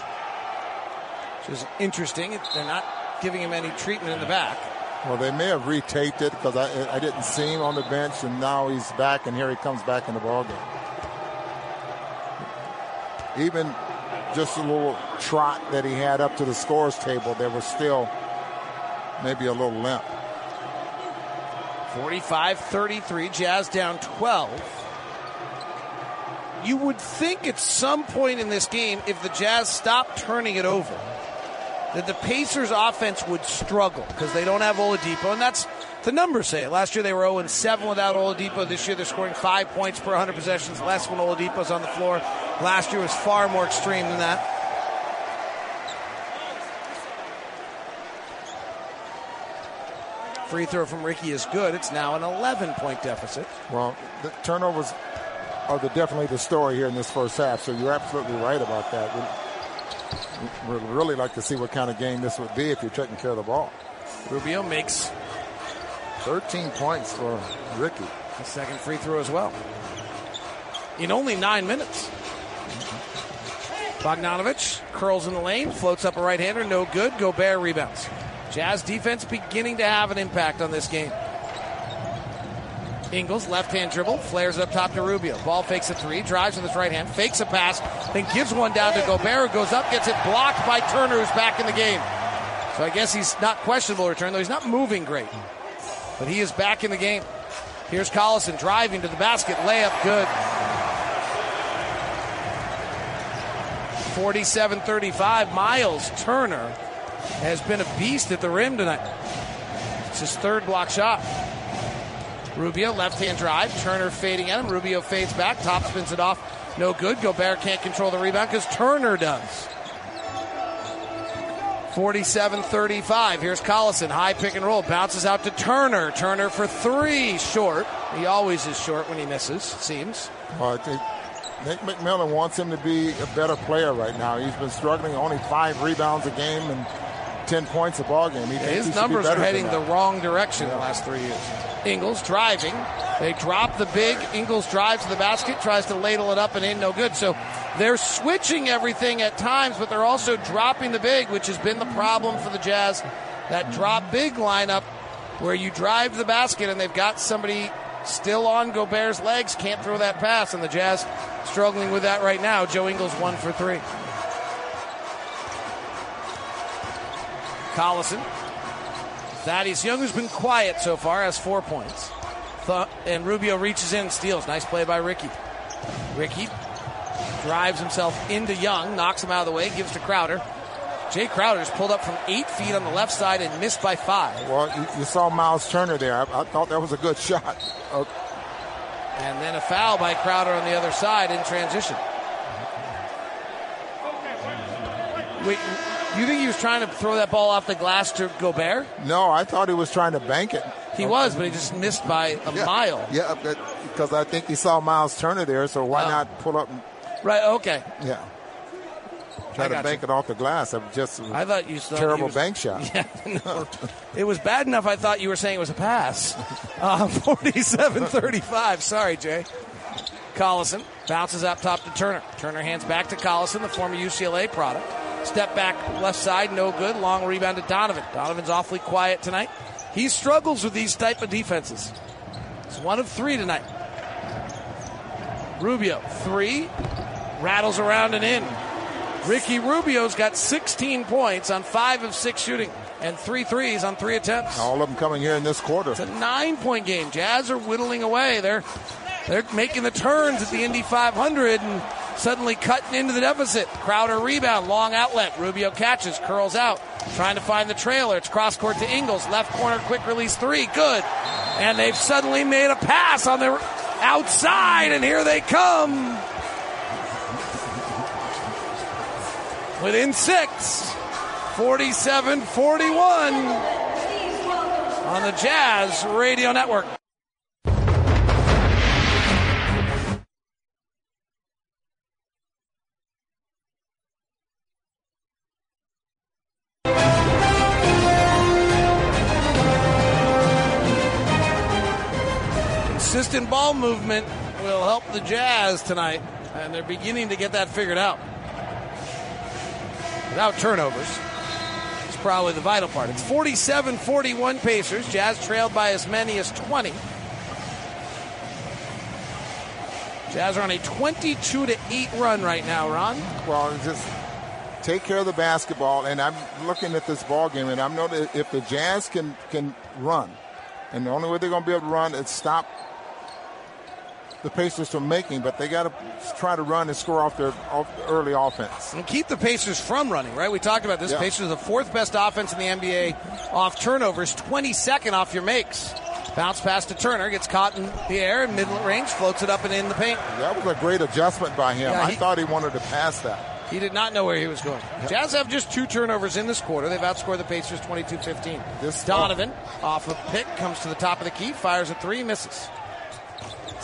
Which is interesting. They're not giving him any treatment in the back. Well, they may have retaped it because I, I didn't see him on the bench, and now he's back, and here he comes back in the ballgame. Even just a little trot that he had up to the scores table, there was still maybe a little limp. 45 33, Jazz down 12. You would think at some point in this game, if the Jazz stopped turning it over, that the Pacers' offense would struggle because they don't have Oladipo, and that's the numbers say it. Last year they were 0 7 without Oladipo. This year they're scoring five points per 100 possessions less when Oladipo's on the floor. Last year was far more extreme than that. Free throw from Ricky is good. It's now an 11 point deficit. Well, the turnovers are the, definitely the story here in this first half, so you're absolutely right about that. We'd, we'd really like to see what kind of game this would be if you're taking care of the ball. Rubio makes 13 points for Ricky. a second free throw as well. In only nine minutes. Bogdanovich curls in the lane, floats up a right hander, no good. Gobert rebounds. Jazz defense beginning to have an impact on this game. Ingles, left hand dribble, flares up top to Rubio. Ball fakes a three, drives with his right hand, fakes a pass, then gives one down to Gobert, who goes up, gets it blocked by Turner, who's back in the game. So I guess he's not questionable return, though he's not moving great. But he is back in the game. Here's Collison driving to the basket, layup good. 47 35. Miles Turner has been a beast at the rim tonight. It's his third block shot. Rubio, left hand drive. Turner fading at him. Rubio fades back. Top spins it off. No good. Gobert can't control the rebound because Turner does. 47 35. Here's Collison. High pick and roll. Bounces out to Turner. Turner for three. Short. He always is short when he misses, seems. Well, I think Nick McMillan wants him to be a better player right now. He's been struggling, only five rebounds a game and 10 points a ball game. He thinks he His be numbers are heading the wrong direction the last three years. Ingles driving. They drop the big. Ingles drives to the basket, tries to ladle it up and in, no good. So they're switching everything at times, but they're also dropping the big, which has been the problem for the Jazz. That drop big lineup where you drive the basket and they've got somebody still on Gobert's legs, can't throw that pass, and the Jazz struggling with that right now. Joe Ingles one for three. Collison. Thaddeus Young, who's been quiet so far, has four points. Th- and Rubio reaches in and steals. Nice play by Ricky. Ricky drives himself into Young, knocks him out of the way, gives to Crowder. Jae Crowder's pulled up from eight feet on the left side and missed by five. Well, you, you saw Miles Turner there. I, I thought that was a good shot. Uh, And then a foul by Crowder on the other side in transition. Wait, you think he was trying to throw that ball off the glass to Gobert? no, I thought he was trying to bank it. He was, but he just missed by a Yeah. mile. Yeah, because I think he saw Miles Turner there, so why Oh. not pull up? and- Right, okay. Yeah. Try I to bank you. it off the glass. Was just I thought you thought terrible was- bank shot. Yeah, no. it was bad enough I thought you were saying it was a pass. Uh, 47-35. Sorry, Jae. Collison bounces up top to Turner. Turner hands back to Collison, the former UCLA product. Step back left side, no good. Long rebound to Donovan. Donovan's awfully quiet tonight. He struggles with these type of defenses. It's one of three tonight. Rubio, three. rattles around and in. Ricky Rubio's got 16 points on five of six shooting and three threes on three attempts. All of them coming here in this quarter. It's a nine point game. Jazz are whittling away. They're they're making the turns at the Indy 500 and suddenly cutting into the deficit. Crowder rebound, long outlet. Rubio catches, curls out, trying to find the trailer. It's cross court to Ingles. Left corner, quick release three. Good. And they've suddenly made a pass on their outside, and here they come. Within six. 47 41 on the Jazz Radio Network. Consistent ball movement will help the Jazz tonight, and they're beginning to get that figured out. Without turnovers it's probably the vital part. It's 47 41 Pacers. Jazz trailed by as many as 20. Jazz are on a 22 to 8 run right now, Ron. Well, just take care of the basketball, and I'm looking at this ball game, and I'm noting if the Jazz can can run, and the only way they're going to be able to run is stop the Pacers from making, but they got to try to run and score off their off early offense. And keep the Pacers from running, right? We talked about this. Yeah. Pacers are the fourth best offense in the NBA off turnovers, 22nd off your makes. Bounce pass to Turner, gets caught in the air in mid range, floats it up and in the paint. That was a great adjustment by him. Yeah, he, I thought he wanted to pass that. He did not know where he was going. Jazz have just two turnovers in this quarter. They've outscored the Pacers 22 15. Donovan, off a pick, comes to the top of the key, fires a three, misses.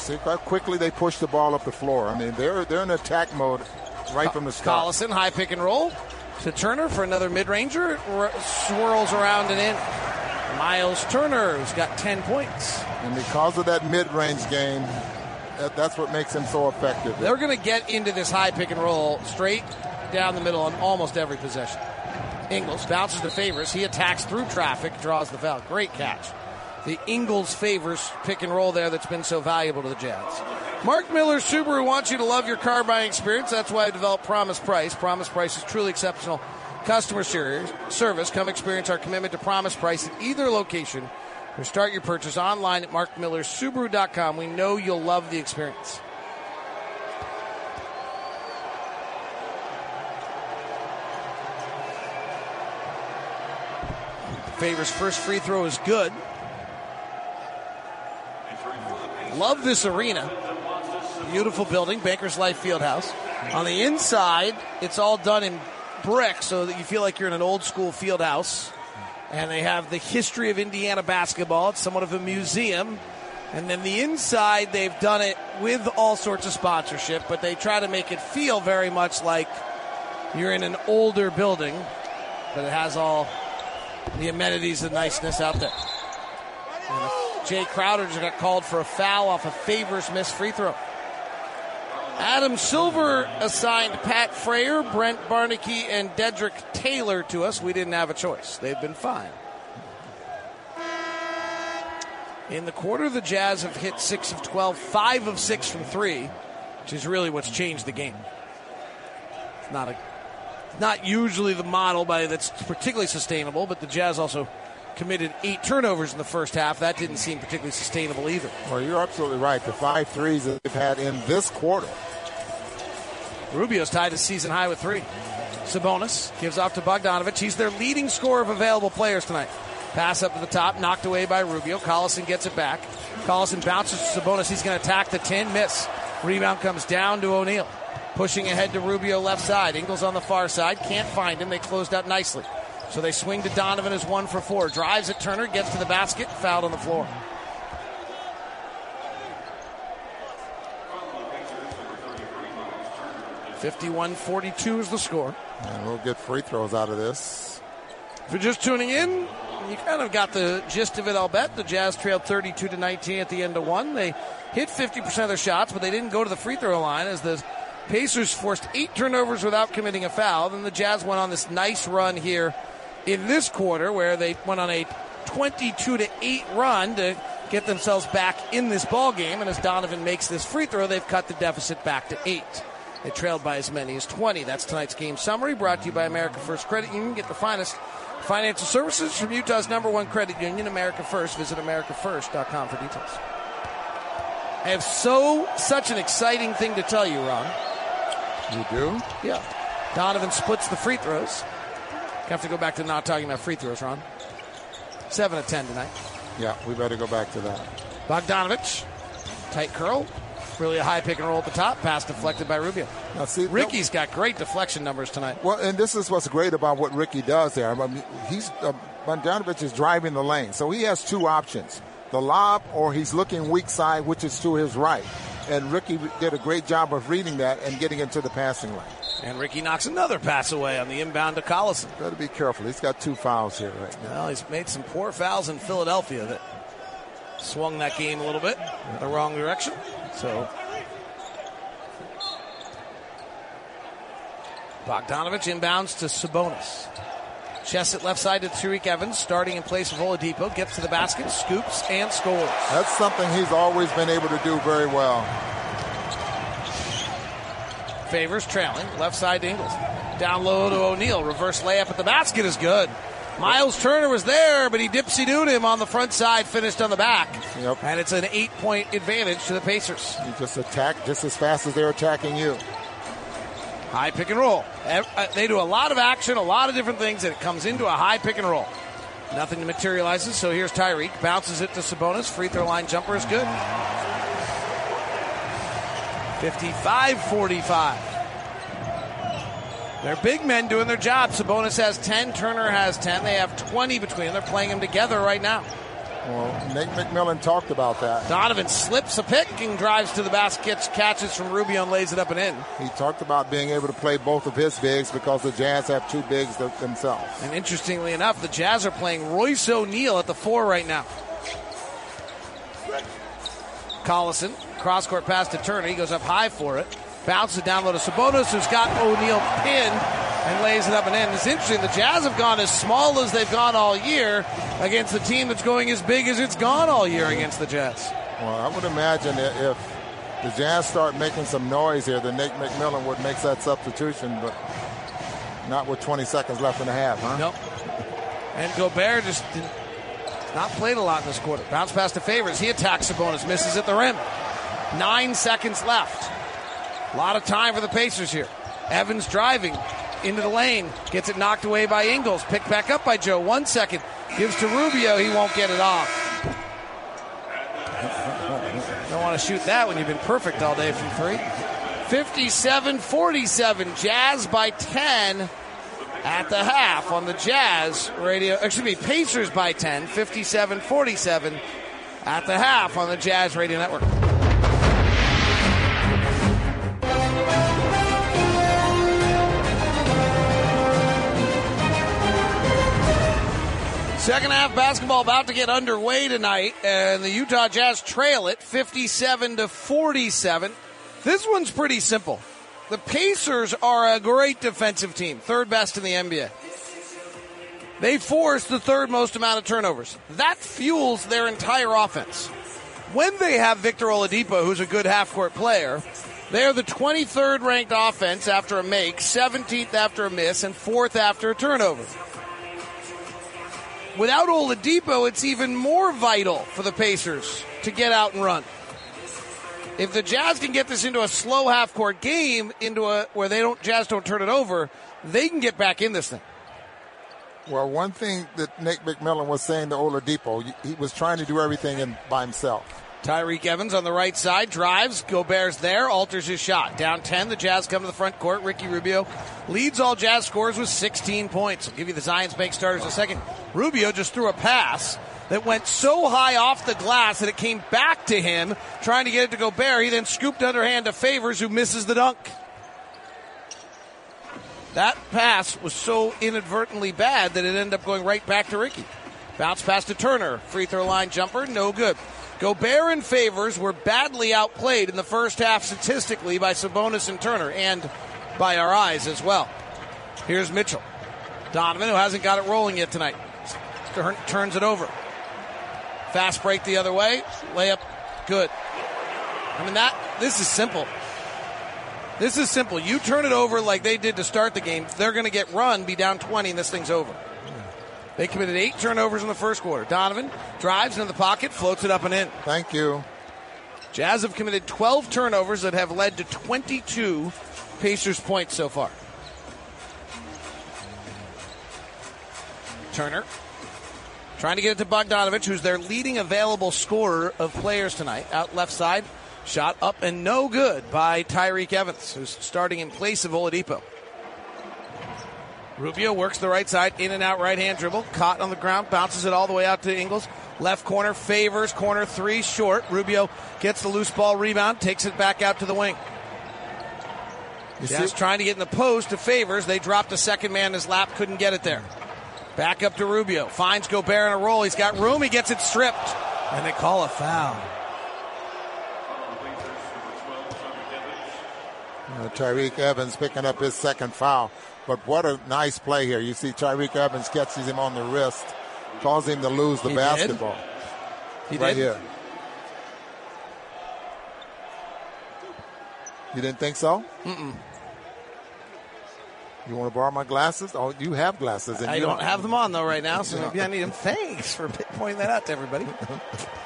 See how quickly they push the ball up the floor. I mean, they're they're in attack mode right from the start. Collison, high pick and roll to Turner for another mid-ranger. R- swirls around and in. Miles Turner, who's got 10 points. And because of that mid-range game, that, that's what makes him so effective. They're going to get into this high pick and roll straight down the middle on almost every possession. Ingles bounces to Favors. He attacks through traffic, draws the foul. Great catch the Ingles Favors pick and roll there that's been so valuable to the Jazz. Mark Miller Subaru wants you to love your car buying experience. That's why I developed Promise Price. Promise Price is truly exceptional customer service. Come experience our commitment to Promise Price at either location or start your purchase online at markmillersubaru.com. We know you'll love the experience. Favors first free throw is good. Love this arena. Beautiful building, Bankers Life Fieldhouse. On the inside, it's all done in brick so that you feel like you're in an old school field house. And they have the history of Indiana basketball. It's somewhat of a museum. And then the inside, they've done it with all sorts of sponsorship, but they try to make it feel very much like you're in an older building, but it has all the amenities and niceness out there. Jae Crowder just got called for a foul off a Favors missed free throw. Adam Silver assigned Pat Fraher, Brent Barnaky, and Dedrick Taylor to us. We didn't have a choice. They've been fine. In the quarter, the Jazz have hit 6 of 12, 5 of 6 from 3, which is really what's changed the game. It's not a not usually the model by that's particularly sustainable, but the Jazz also committed eight turnovers in the first half. That didn't seem particularly sustainable either. Well, you're absolutely right. The five threes that they've had in this quarter. Rubio's tied a season high with three. Sabonis gives off to Bogdanovich. He's their leading scorer of available players tonight. Pass up to the top, knocked away by Rubio. Collison gets it back. Collison bounces to Sabonis. He's going to attack the 10, miss. Rebound comes down to O'Neale. Pushing ahead to Rubio left side. Ingles on the far side. Can't find him. They closed out nicely. So they swing to Donovan as one for four. Drives at Turner, gets to the basket, fouled on the floor. Fifty-one forty-two is the score. And we'll get free throws out of this. If you're just tuning in, you kind of got the gist of it, I'll bet. The Jazz trailed 32 to 19 at the end of one. They hit 50% of their shots, but they didn't go to the free throw line as the Pacers forced eight turnovers without committing a foul. Then the Jazz went on this nice run here in this quarter where they went on a 22 to 8 run to get themselves back in this ball game and as Donovan makes this free throw they've cut the deficit back to 8 They trailed by as many as 20. That's tonight's game summary brought to you by America First Credit Union. Get the finest financial services from Utah's number one credit union, America First. Visit AmericaFirst.com for details. I have so such an exciting thing to tell you, Ron. You do? Yeah. Donovan splits the free throws. You have to go back to not talking about free throws, Ron. Seven of ten tonight. Yeah, we better go back to that. Bogdanovich, tight curl, really a high pick and roll at the top. Pass deflected by Rubio. Now, see, Ricky's got great deflection numbers tonight. Well, and this is what's great about what Ricky does there. I mean, he's uh, Bogdanovich is driving the lane, so he has two options: the lob, or he's looking weak side, which is to his right. And Ricky did a great job of reading that and getting into the passing lane. And Ricky knocks another pass away on the inbound to Collison. Better be careful. He's got two fouls here right now. Well, he's made some poor fouls in Philadelphia that swung that game a little bit in the wrong direction. So Bogdanovich inbounds to Sabonis. Chest at left side to Tyreke Evans, starting in place of Oladipo, gets to the basket, scoops, and scores. That's something he's always been able to do very well. Favors trailing, left side to Ingles. Down low to O'Neale, reverse layup at the basket is good. Miles Turner was there, but he dipsy dooed him on the front side, finished on the back. Yep. And it's an eight point advantage to the Pacers. You just attack just as fast as they're attacking you. High pick and roll. Uh, they do a lot of action, a lot of different things, and it comes into a high pick and roll. Nothing materializes, so here's Tyreke. Bounces it to Sabonis. Free throw line jumper is good. 55 45. They're big men doing their job. Sabonis has 10, Turner has 10. They have 20 between them. They're playing them together right now. Well, Nate McMillan talked about that. Donovan slips a pick and drives to the basket, catches from Rubio and lays it up and in. He talked about being able to play both of his bigs because the Jazz have two bigs themselves. And interestingly enough, the Jazz are playing Royce O'Neale at the four right now. Collison, cross court pass to Turner. He goes up high for it. Bounces it down low to Sabonis, who's got O'Neale pinned and lays it up and in. It's interesting. The Jazz have gone as small as they've gone all year against a team that's going as big as it's gone all year against the Jazz. Well, I would imagine if the Jazz start making some noise here, then Nate McMillan would make that substitution, but not with 20 seconds left in the half, huh? Nope. And Gobert just not played a lot in this quarter. Bounce pass to Favors. He attacks Sabonis, misses at the rim. Nine seconds left. A lot of time for the Pacers here. Evans driving into the lane, gets it knocked away by Ingles. Picked back up by Joe. One second. Gives to Rubio. He won't get it off. Don't want to shoot that when you've been perfect all day from three. 57 47. Jazz by 10 at the half on the Jazz radio. Excuse me, Pacers by 10. 57 47 at the half on the Jazz Radio Network. Second half basketball about to get underway tonight, and the Utah Jazz trail it 57 to 47. This one's pretty simple. The Pacers are a great defensive team, third best in the NBA. They force the third most amount of turnovers. That fuels their entire offense. When they have Victor Oladipo, who's a good half court player, they're the 23rd ranked offense after a make, 17th after a miss, and 4th after a turnover. Without Oladipo, it's even more vital for the Pacers to get out and run. If the Jazz can get this into a slow half court game, into a where they don't Jazz don't turn it over, they can get back in this thing. Well, one thing that Nate McMillan was saying to Oladipo, he was trying to do everything in, by himself. Tyreke Evans on the right side drives. Gobert's there, alters his shot. Down 10, the Jazz come to the front court. Ricky Rubio leads all Jazz scores with 16 points. I'll give you the Zions Bank starters a second. Rubio just threw a pass that went so high off the glass that it came back to him, trying to get it to Gobert. He then scooped underhand to Favors, who misses the dunk. That pass was so inadvertently bad that it ended up going right back to Ricky. Bounce pass to Turner. Free throw line jumper, no good. Gobert and Favors were badly outplayed in the first half statistically by Sabonis and Turner, and by our eyes as well. Here's Mitchell. Donovan, who hasn't got it rolling yet tonight, turns it over. Fast break the other way. Layup, good. I mean, that, this is simple. This is simple. You turn it over like they did to start the game, they're going to get run, be down 20, and this thing's over. They committed eight turnovers in the first quarter. Donovan drives into the pocket, floats it up and in. Thank you. Jazz have committed 12 turnovers that have led to 22 Pacers points so far. Turner trying to get it to Bogdanovich, who's their leading available scorer of players tonight. Out left side, shot up and no good by Tyreke Evans, who's starting in place of Oladipo. Rubio works the right side, in and out right hand dribble, caught on the ground, bounces it all the way out to Ingles. Left corner Favors, corner three short. Rubio gets the loose ball rebound, takes it back out to the wing. Jazz trying to get in the post to Favors. They dropped a second man in his lap, couldn't get it there. Back up to Rubio. Finds Gobert in a roll. He's got room. He gets it stripped. And they call a foul. Uh, you know, Tyreke Evans picking up his second foul. But what a nice play here. You see Tyreke Evans catches him on the wrist, causes him to lose the He basketball. He right did? here. You didn't think so? Mm-mm. You want to borrow my glasses? Oh, you have glasses. And I you don't have them on though right now, so maybe I need them. Thanks for pointing that out to everybody.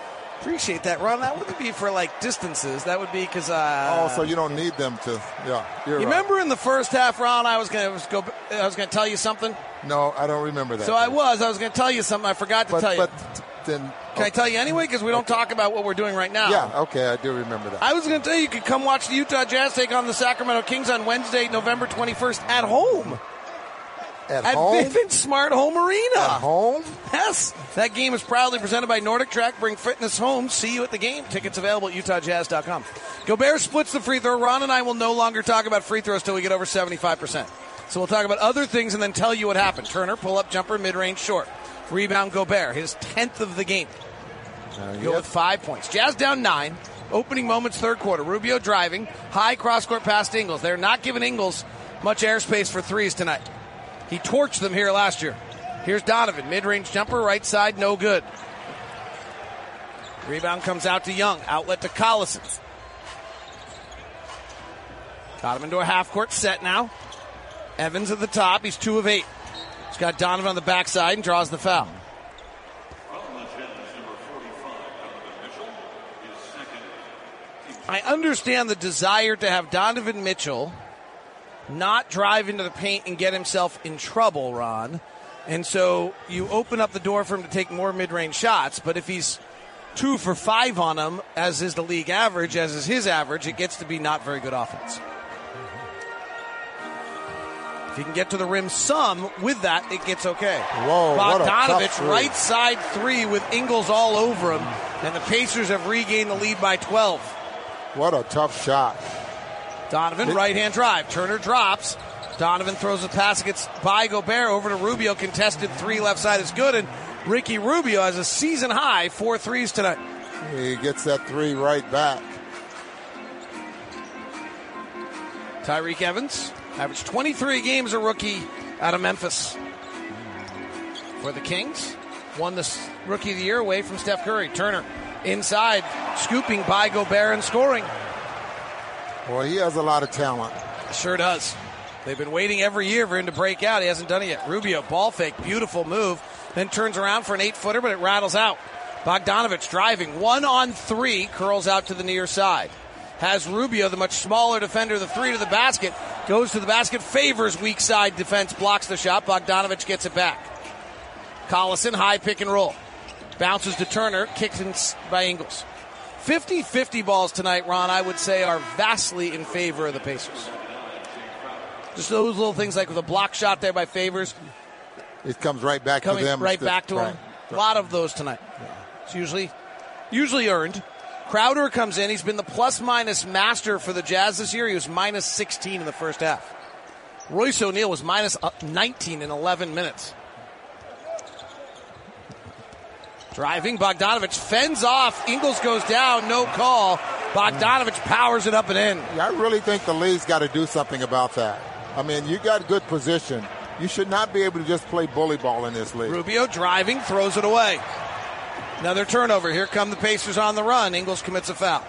Appreciate that, Ron. That wouldn't be for like distances. That would be because. Uh, Oh, so you don't need them to. Yeah, you right. remember in the first half, Ron? I was going to go. I was going to tell you something. No, I don't remember that. So I was. I was going to tell you something. I forgot to but, tell you. but then. Can I tell you anyway? Because we don't talk about what we're doing right now. Yeah, okay, I do remember that. I was going to tell you you could come watch the Utah Jazz take on the Sacramento Kings on Wednesday, November 21st at home. At, At home? Vivint Smart Home Arena. At home? Yes. That game is proudly presented by Nordic Track. Bring fitness home. See you at the game. Tickets available at UtahJazz.com. Gobert splits the free throw. Ron and I will no longer talk about free throws till we get over 75%. So we'll talk about other things and then tell you what happened. Turner, pull up jumper, mid range short. Rebound Gobert, his 10th of the game. Uh, Go with five points. Jazz down nine. Opening moments, third quarter. Rubio driving. High cross court pass to Ingles. They're not giving Ingles much airspace for threes tonight. He torched them here last year. Here's Donovan. Mid range jumper, right side, no good. Rebound comes out to Young. Outlet to Collison. Got him into a half court set now. Evans at the top. He's two of eight. He's got Donovan on the backside and draws the foul. I understand the desire to have Donovan Mitchell not drive into the paint and get himself in trouble, Ron. And so you open up the door for him to take more mid range shots. But if he's two for five on him, as is the league average, as is his average, it gets to be not very good offense. If he can get to the rim some with that, it gets okay. Whoa, what a tough Bogdanovich, right side three with Ingles all over him. And the Pacers have regained the lead by 12. What a tough shot. Donovan, right hand drive. Turner drops. Donovan throws a pass, gets by Gobert over to Rubio. Contested three left side is good. And Ricky Rubio has a season high four threes tonight. He gets that three right back. Tyreke Evans averaged 23 games a rookie out of Memphis. For the Kings, won the rookie of the year away from Steph Curry. Turner inside, scooping by Gobert and scoring. Well, he has a lot of talent. Sure does. They've been waiting every year for him to break out. He hasn't done it yet. Rubio, ball fake, beautiful move. Then turns around for an eight footer, but it rattles out. Bogdanovich driving, one on three, curls out to the near side. Has Rubio, the much smaller defender, the three to the basket, goes to the basket, Favors weak side defense, blocks the shot. Bogdanovich gets it back. Collison, high pick and roll. Bounces to Turner, kicked in by Ingles. 50 50 balls tonight, Ron, I would say, are vastly in favor of the Pacers. Just those little things like with a block shot there by Favors, It comes right back coming to them. right back to Right. him. A lot of those tonight. It's usually usually earned. Crowder comes in. He's been the plus minus master for the Jazz this year. He was minus 16 in the first half. Royce O'Neale was minus uh, 19 in 11 minutes. Driving, Bogdanovich fends off. Ingles goes down, no call. Bogdanovich powers it up and in. Yeah, I really think the league's got to do something about that. I mean, you got good position. You should not be able to just play bully ball in this league. Rubio driving, throws it away. Another turnover. Here come the Pacers on the run. Ingles commits a foul.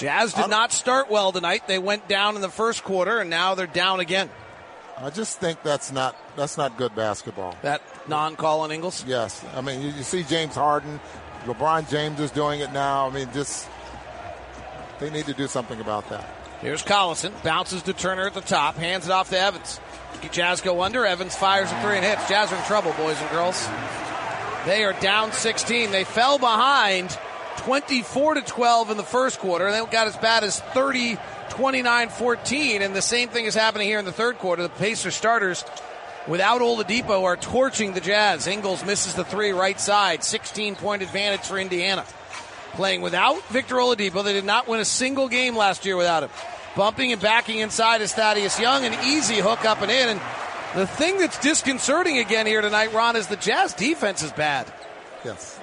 Jazz did not start well tonight. They went down in the first quarter, and now they're down again. I just think that's not that's not good basketball. That non-call on Ingles. Yes, I mean you, you see James Harden, LeBron James is doing it now. I mean just they need to do something about that. Here's Collison, bounces to Turner at the top, hands it off to Evans. Jazz go under. Evans fires a three and hits. Jazz are in trouble, boys and girls. They are down 16. They fell behind 24 to 12 in the first quarter. and They got as bad as 30 29 14. And the same thing is happening here in the third quarter. The Pacers starters without Oladipo are torching the Jazz. Ingles misses the three right side. 16 point advantage for Indiana. Playing without Victor Oladipo. They did not win a single game last year without him. Bumping and backing inside is Thaddeus Young. An easy hook up and in. And the thing that's disconcerting again here tonight, Ron, is the Jazz defense is bad. Yes.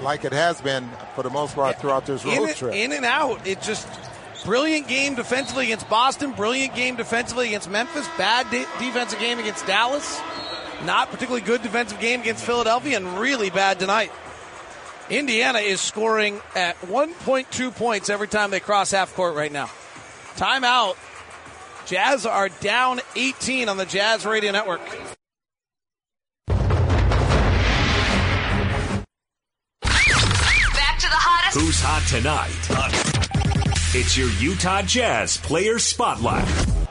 Like it has been for the most part throughout this road in, trip. In and out. It just brilliant game defensively against Boston, brilliant game defensively against Memphis, bad de- defensive game against Dallas, not particularly good defensive game against Philadelphia, and really bad tonight. Indiana is scoring at 1.2 points every time they cross half court right now. Timeout. Jazz are down 18 on the Jazz Radio Network. Who's hot tonight? It's your Utah Jazz Player Spotlight.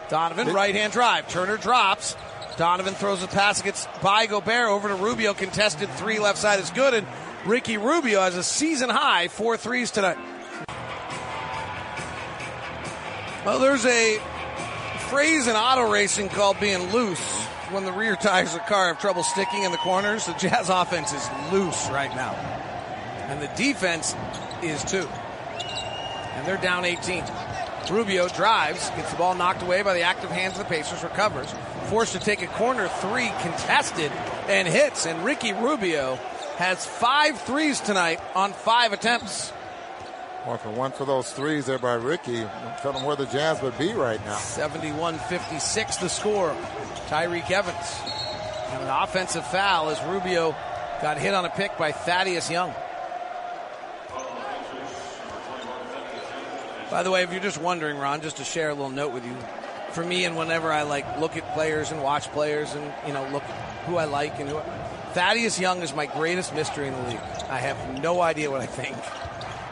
Donovan, right hand drive. Turner drops. Donovan throws a pass, gets by Gobert over to Rubio. Contested three left side is good, and Ricky Rubio has a season high four threes tonight. Well, there's a phrase in auto racing called being loose. When the rear tires of the car have trouble sticking in the corners, the Jazz offense is loose right now. And the defense is two. And they're down 18. Rubio drives, gets the ball knocked away by the active hands of the Pacers, recovers, forced to take a corner three, contested, and hits. And Ricky Rubio has five threes tonight on five attempts. Well, if it went for those threes there by Ricky, tell them where the Jazz would be right now. 71 56 the score. Tyreke Evans. And an offensive foul as Rubio got hit on a pick by Thaddeus Young. By the way, if you're just wondering, Ron, just to share a little note with you, for me and whenever I like look at players and watch players and you know look who I like and who Thaddeus Young is my greatest mystery in the league. I have no idea what I think.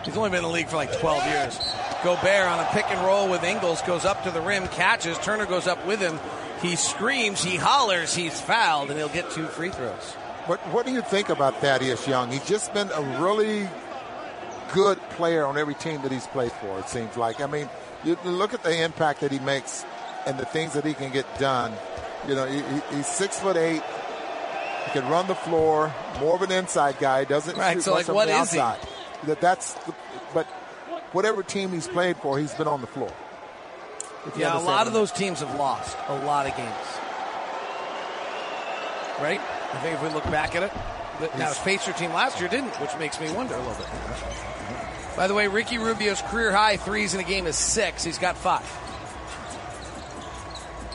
He's only been in the league for like 12 years. Gobert on a pick and roll with Ingles goes up to the rim, catches. Turner goes up with him. He screams, he hollers, he's fouled, and he'll get two free throws. But what do you think about Thaddeus Young? He's just been a really good player on every team that he's played for, it seems like. I mean, you look at the impact that he makes and the things that he can get done. You know, he, he's six foot eight. He can run the floor. More of an inside guy. Doesn't right. shoot So, like, from what the is outside. he? That that's. The, but whatever team he's played for, he's been on the floor. Yeah, a lot of those teams have lost a lot of games. Right? I think if we look back at it, the, now his Pacer team last year didn't, which makes me wonder a little bit. By the way, Ricky Rubio's career high threes in a game is six. He's got five.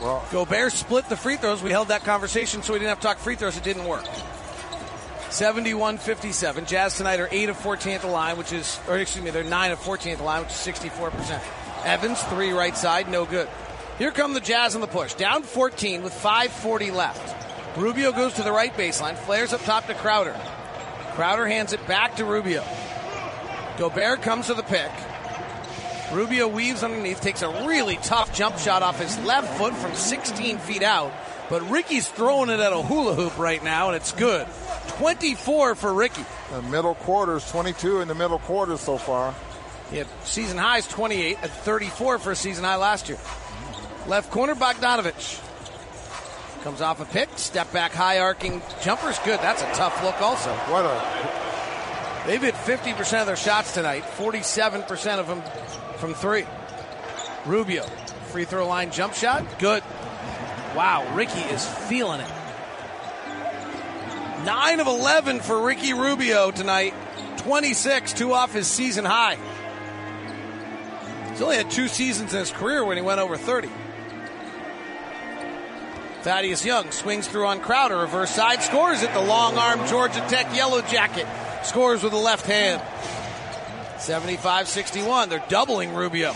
Well, Gobert split the free throws. We held that conversation so we didn't have to talk free throws. It didn't work. 71-57. Jazz tonight are 8 of 14 at the line, which is, or excuse me, they're 9 of 14 at the line, which is 64%. Evans, three right side, no good. Here come the Jazz on the push. Down 14 with 5.40 left. Rubio goes to the right baseline, flares up top to Crowder. Crowder hands it back to Rubio. Gobert comes to the pick. Rubio weaves underneath, takes a really tough jump shot off his left foot from 16 feet out. But Ricky's throwing it at a hula hoop right now, and it's good. 24 for Ricky. The middle quarters, 22 in the middle quarters so far. He had season highs 28 and 34 for a season high last year. Left corner Bogdanovich. Comes off a pick, step back high arcing jumper's good. That's a tough look also. What a They've hit 50% of their shots tonight, 47% of them from three. Rubio, free throw line jump shot, good. Wow, Ricky is feeling it. 9 of 11 for Ricky Rubio tonight, 26, two off his season high. He's only had two seasons in his career when he went over 30. Thaddeus Young swings through on Crowder, reverse side, scores at the long arm Georgia Tech yellow jacket. Scores with the left hand. 75 61. They're doubling Rubio.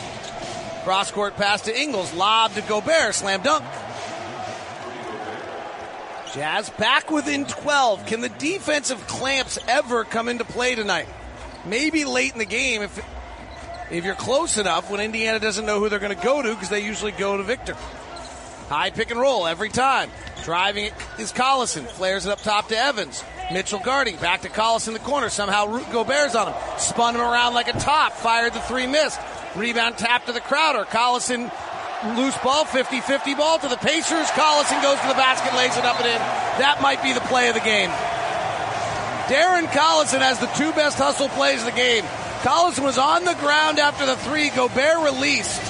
Cross court pass to Ingles. Lob to Gobert. Slam dunk. Jazz back within 12. Can the defensive clamps ever come into play tonight? Maybe late in the game if if you're close enough when Indiana doesn't know who they're going to go to because they usually go to Victor. High pick and roll every time. Driving it is Collison. Flares it up top to Evans. Mitchell guarding. Back to Collison in the corner. Somehow Gobert's on him. Spun him around like a top. Fired the three, missed. Rebound tap to the Crowder. Collison loose ball, 50-50 ball to the Pacers. Collison goes to the basket, lays it up and in. That might be the play of the game. Darren Collison has the two best hustle plays of the game. Collison was on the ground after the three. Gobert released.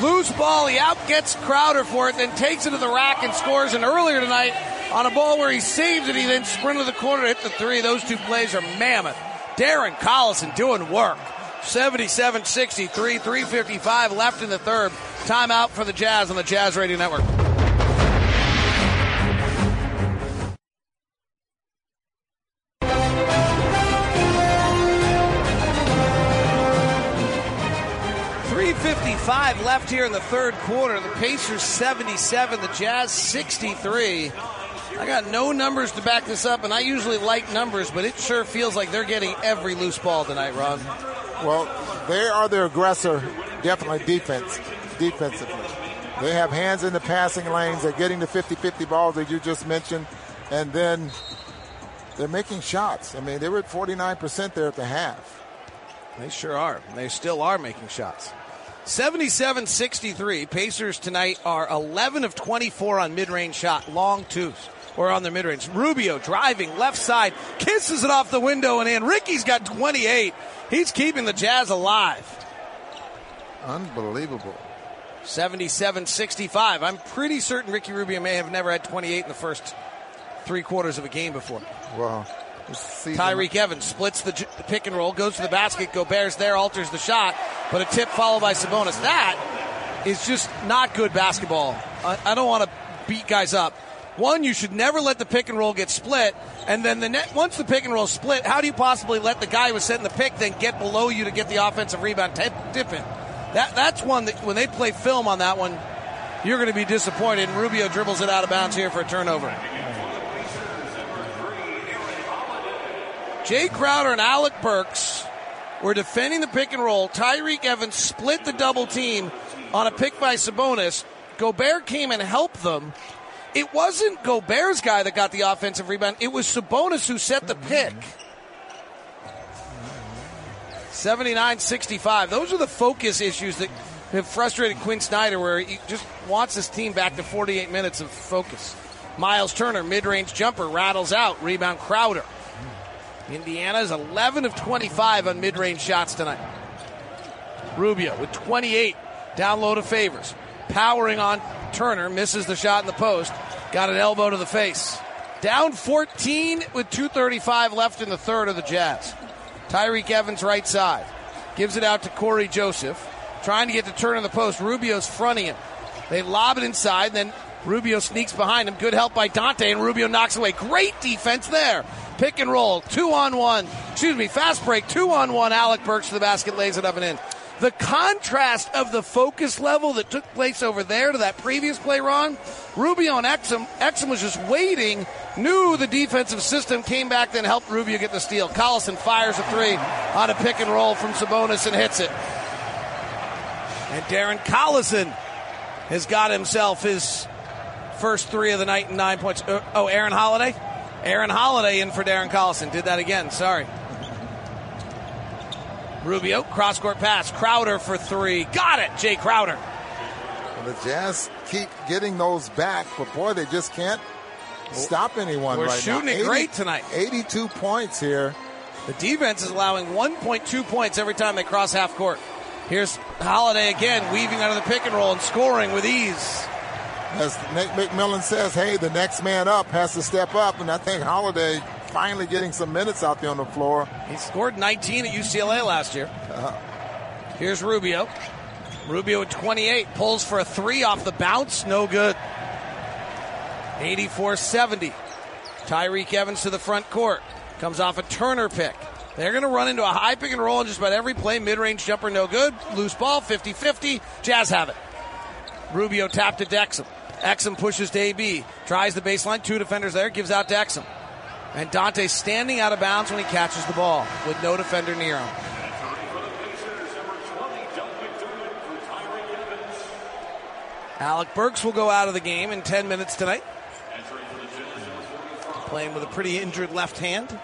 Loose ball. He out gets Crowder for it, then takes it to the rack and scores. And earlier tonight, on a ball where he saved it, he then sprinted the corner, hit the three. Those two plays are mammoth. Darren Collison doing work. 77 63, 355 left in the third. Timeout for the Jazz on the Jazz Radio Network. Fifty-five left here in the third quarter. The Pacers 77, the Jazz 63. I got no numbers to back this up, and I usually like numbers, but it sure feels like they're getting every loose ball tonight, Ron. Well, they are the aggressor, definitely defense, defensively. They have hands in the passing lanes. They're getting the 50-50 balls that you just mentioned, and then they're making shots. I mean, they were at 49% there at the half. They sure are. They still are making shots. 77 63. Pacers tonight are 11 of 24 on mid range shot, long twos, or on the mid range. Rubio driving left side, kisses it off the window and in. Ricky's got 28. He's keeping the Jazz alive. Unbelievable. 77 65. I'm pretty certain Ricky Rubio may have never had 28 in the first three quarters of a game before. Wow. Tyreke Evans splits the, j- the pick and roll, goes to the basket. Gobert's there, alters the shot, but a tip followed by Sabonis. That is just not good basketball. I, I don't want to beat guys up. One, you should never let the pick and roll get split, and then the net once the pick and roll split, how do you possibly let the guy who was setting the pick then get below you to get the offensive rebound, tip? That that's one that when they play film on that one, you're going to be disappointed. And Rubio dribbles it out of bounds here for a turnover. Jae Crowder and Alec Burks were defending the pick and roll. Tyreke Evans split the double team on a pick by Sabonis. Gobert came and helped them. It wasn't Gobert's guy that got the offensive rebound. It was Sabonis who set the pick. 79 65. Those are the focus issues that have frustrated Quin Snyder, where he just wants his team back to 48 minutes of focus. Miles Turner, mid range jumper, rattles out. Rebound Crowder. Indiana is 11 of 25 on mid range shots tonight. Rubio with 28. Down low to Favors. Powering on Turner. Misses the shot in the post. Got an elbow to the face. Down 14 with 2.35 left in the third of the Jazz. Tyreke Evans right side. Gives it out to Cory Joseph. Trying to get to turn in the post. Rubio's fronting him. They lob it inside, then Rubio sneaks behind him. Good help by Dante, and Rubio knocks away. Great defense there. Pick and roll, two on one. Excuse me, fast break, two on one. Alec Burks to the basket, lays it up and in. The contrast of the focus level that took place over there to that previous play, Ron, Rubio and Exum, Exum was just waiting, knew the defensive system, came back, then helped Rubio get the steal. Collison fires a three on a pick and roll from Sabonis and hits it. And Darren Collison has got himself his first three of the night and nine points. Uh, oh, Aaron Holiday? Aaron Holiday in for Darren Collison. Did that again. Sorry. Rubio, cross court pass. Crowder for three. Got it, Jae Crowder. The Jazz keep getting those back, but boy, they just can't oh, stop anyone We're right shooting now. it great tonight. 82 points here. The defense is allowing 1.2 points every time they cross half court. Here's Holiday again, weaving out of the pick and roll and scoring with ease. As Nate McMillan says, hey, the next man up has to step up, and I think Holiday finally getting some minutes out there on the floor. He scored 19 at UCLA last year. Uh, Here's Rubio. Rubio at 28 pulls for a three off the bounce, no good. 84 70. Tyreke Evans to the front court. Comes off a Turner pick. They're going to run into a high pick and roll in just about every play. Mid range jumper, no good. Loose ball, 50 50. Jazz have it. Rubio tapped to Exum. Exum pushes to AB. Tries the baseline. Two defenders there. Gives out to Exum. And Dante standing out of bounds when he catches the ball with no defender near him. Alec Burks will go out of the game in 10 minutes tonight. Playing with a pretty injured left hand,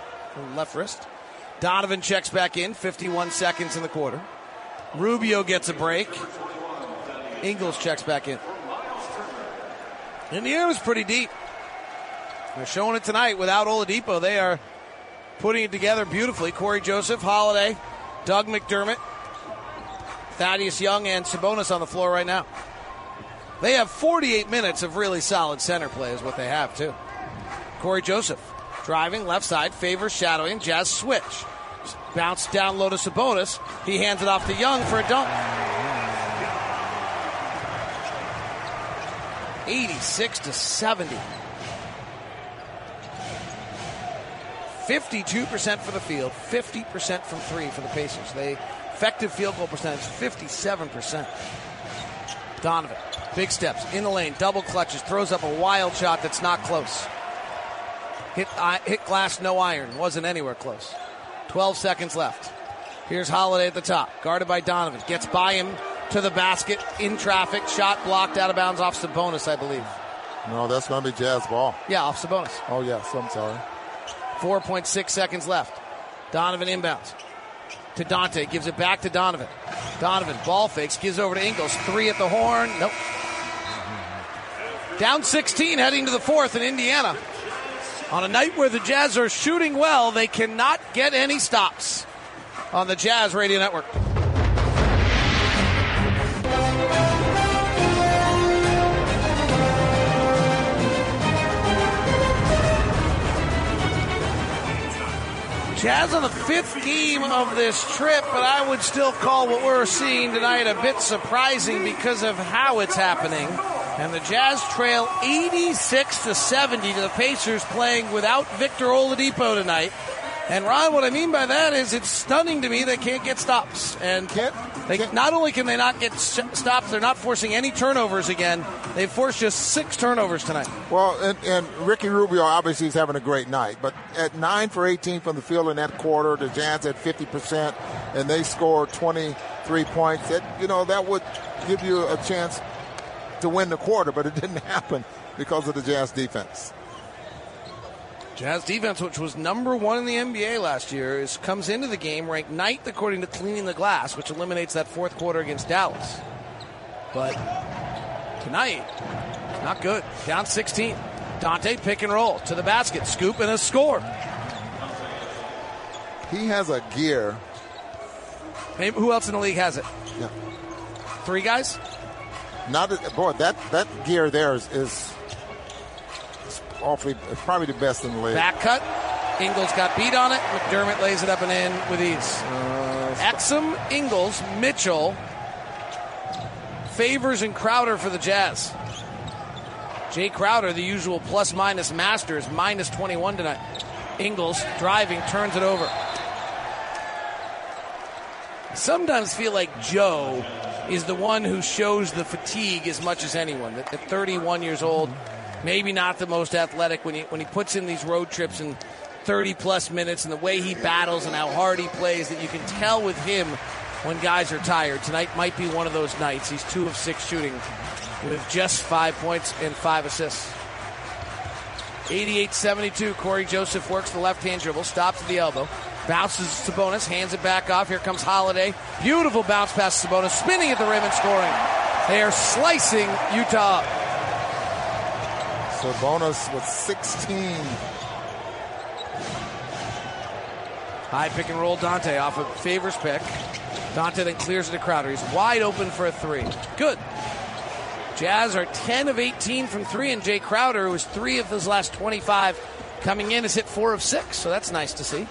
left wrist. Donovan checks back in, 51 seconds in the quarter. Rubio gets a break. Ingles checks back in. And the air Indiana's pretty deep. They're showing it tonight without Oladipo. They are putting it together beautifully. Cory Joseph, Holiday, Doug McDermott, Thaddeus Young, and Sabonis on the floor right now. They have 48 minutes of really solid center play, is what they have, too. Cory Joseph driving left side, favors shadowing, Jazz switch. Bounce down low to Sabonis. He hands it off to Young for a dunk. 86 to 70. 52% for the field, 50% from three for the Pacers. They effective field goal percentage 57%. Donovan, big steps in the lane, double clutches, throws up a wild shot that's not close. Hit uh, hit glass, no iron, wasn't anywhere close. 12 seconds left. Here's Holiday at the top, guarded by Donovan. Gets by him to the basket in traffic. Shot blocked out of bounds off Sabonis, I believe. No, that's going to be Jazz ball. Yeah, off Sabonis. Oh, yes. I'm sorry. 4.6 seconds left. Donovan inbounds to Dante. Gives it back to Donovan. Donovan ball fakes. Gives over to Ingles. Three at the horn. Nope. Down 16 heading to the fourth in Indiana. On a night where the Jazz are shooting well, they cannot get any stops on the Jazz Radio Network. Jazz on the fifth game of this trip, but I would still call what we're seeing tonight a bit surprising because of how it's happening. And the Jazz trail 86 to 70 to the Pacers playing without Victor Oladipo tonight. And Ron, what I mean by that is it's stunning to me they can't get stops. And they, not only can they not get stops, they're not forcing any turnovers again. They've forced just six turnovers tonight. Well, and, and Ricky Rubio obviously is having a great night, but at nine for 18 from the field in that quarter, the Jazz at 50 percent, and they scored 23 points. That you know that would give you a chance to win the quarter, but it didn't happen because of the Jazz defense. Jazz defense, which was number one in the NBA last year, is comes into the game ranked ninth according to Cleaning the Glass, which eliminates that fourth quarter against Dallas. But tonight, not good. Down 16. Dante pick and roll to the basket, scoop and a score. He has a gear. Maybe, who else in the league has it? Yeah. Three guys. Not boy that that gear there is, is awfully, probably the best in the league. Back cut. Ingles got beat on it. McDermott lays it up and in with ease. Uh, Exum, Ingles, Mitchell, Favors and Crowder for the Jazz. Jae Crowder, the usual plus minus master, is minus 21 tonight. Ingles driving, turns it over. Sometimes feel like Joe is the one who shows the fatigue as much as anyone. At 31 years old, maybe not the most athletic when he when he puts in these road trips and 30 plus minutes and the way he battles and how hard he plays that you can tell with him when guys are tired. Tonight might be one of those nights. He's two of six shooting with just five points and five assists. 88-72. Cory Joseph works the left hand dribble, stops at the elbow, bounces Sabonis, hands it back off. Here comes Holiday. Beautiful bounce pass Sabonis, spinning at the rim and scoring. They are slicing Utah Sabonis with 16. High pick and roll Dante off of Favors pick. Dante then clears it to Crowder. He's wide open for a three. Good. Jazz are 10 of 18 from three, and Jae Crowder, who was three of his last 25 coming in, has hit four of six, so that's nice to see.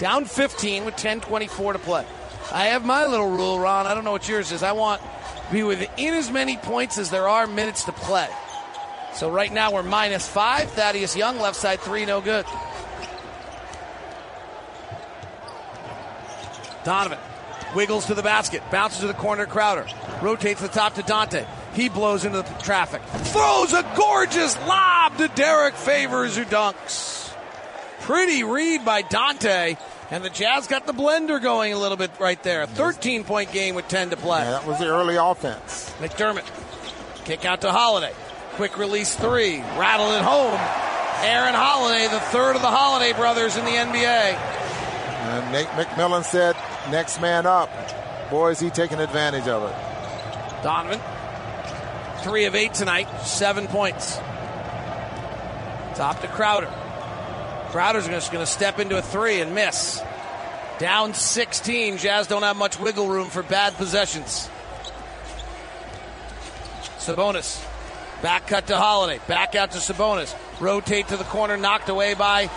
Down 15 with 10.24 to play. I have my little rule, Ron. I don't know what yours is. I want to be within as many points as there are minutes to play. So right now we're minus five. Thaddeus Young, left side three, no good. Donovan wiggles to the basket, bounces to the corner. Crowder rotates the top to Dante. He blows into the traffic, throws a gorgeous lob to Derrick Favors, who dunks. Pretty read by Dante. And the Jazz got the blender going a little bit right there. 13 point game with 10 to play. Yeah, that was the early offense. McDermott. Kick out to Holiday. Quick release three. Rattle it home. Aaron Holiday, the third of the Holiday brothers in the NBA. And Nate McMillan said, next man up. Boy, is he taking advantage of it. Donovan, three of eight tonight, seven points. Top to Crowder. Crowder's just going to step into a three and miss. Down 16. Jazz don't have much wiggle room for bad possessions. Sabonis. Back cut to Holiday. Back out to Sabonis. Rotate to the corner. Knocked away by